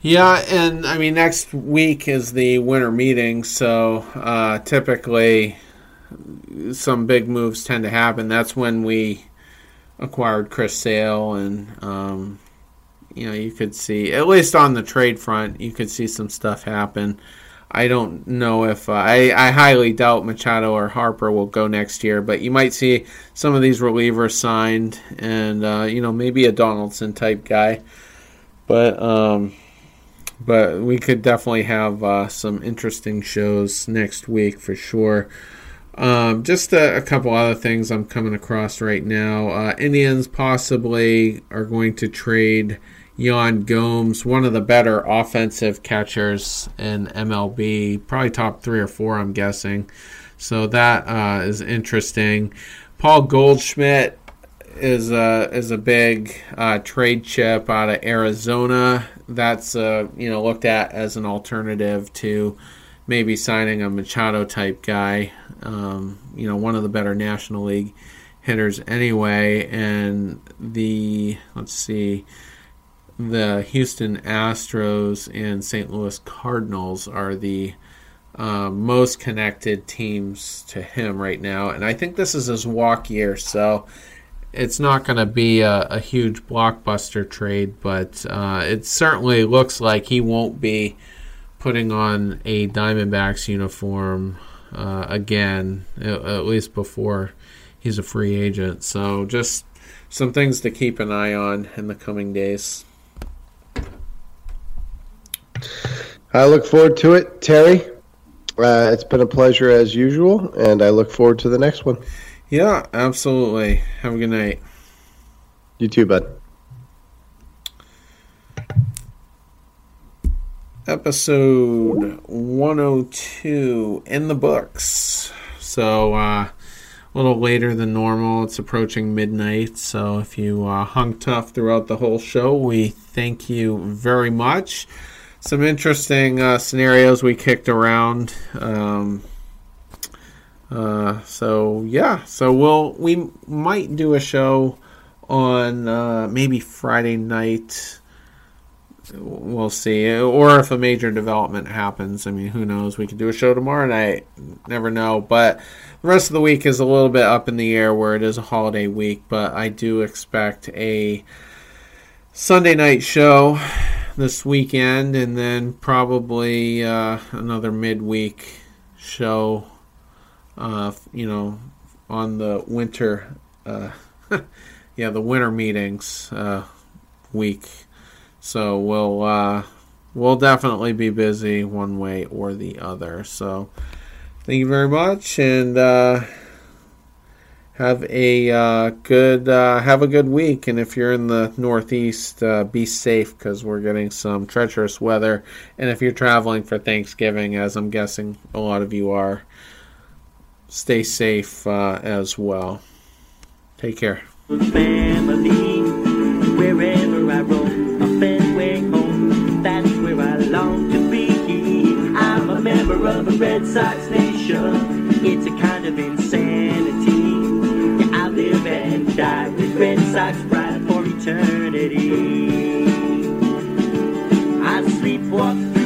Yeah, and I mean next week is the winter meeting, so uh, typically some big moves tend to happen. That's when we acquired Chris Sale, and um, you know you could see at least on the trade front, you could see some stuff happen. I don't know if uh, I, I highly doubt Machado or Harper will go next year, but you might see some of these relievers signed, and uh, you know maybe a Donaldson type guy, but. Um, but we could definitely have uh, some interesting shows next week for sure. Um, just a, a, couple other things I'm coming across right now. Uh, Indians possibly are going to trade Yan Gomes, one of the better offensive catchers in MLB, probably top three or four, I'm guessing. So that uh, is interesting. Paul Goldschmidt is a is a big uh, trade chip out of Arizona. That's uh, you know looked at as an alternative to maybe signing a Machado type guy. Um, you know, one of the better National League hitters anyway. And the let's see, the Houston Astros and St. Louis Cardinals are the uh, most connected teams to him right now. And I think this is his walk year, so it's not going to be a, a, huge blockbuster trade, but uh, it certainly looks like he won't be putting on a Diamondbacks uniform uh, again, at least before he's a free agent. So just some things to keep an eye on in the coming days. I look forward to it, Terry. Uh, it's been a pleasure as usual, and I look forward to the next one. Yeah, absolutely. Have a good night. You too, bud. Episode 102 in the books. So, uh, a little later than normal. It's approaching midnight. So, if you uh, hung tough throughout the whole show, we thank you very much. Some interesting uh, scenarios we kicked around. Um, uh, so yeah, so we'll we might do a show on uh, maybe Friday night. We'll see, or if a major development happens. I mean, who knows? We could do a show tomorrow night. Never know. But the rest of the week is a little bit up in the air where it is a holiday week. But I do expect a Sunday night show this weekend, and then probably uh, another midweek show uh, you know, on the winter, uh, yeah, the winter meetings uh, week. So we'll uh, we'll definitely be busy one way or the other. So thank you very much, and uh, have a uh, good uh, have a good week. And if you're in the Northeast, uh, be safe because we're getting some treacherous weather. And if you're traveling for Thanksgiving, as I'm guessing a lot of you are, stay safe uh, as well. Take care. Red Sox nation. It's a kind of Red Sox pride for eternity. I sleepwalk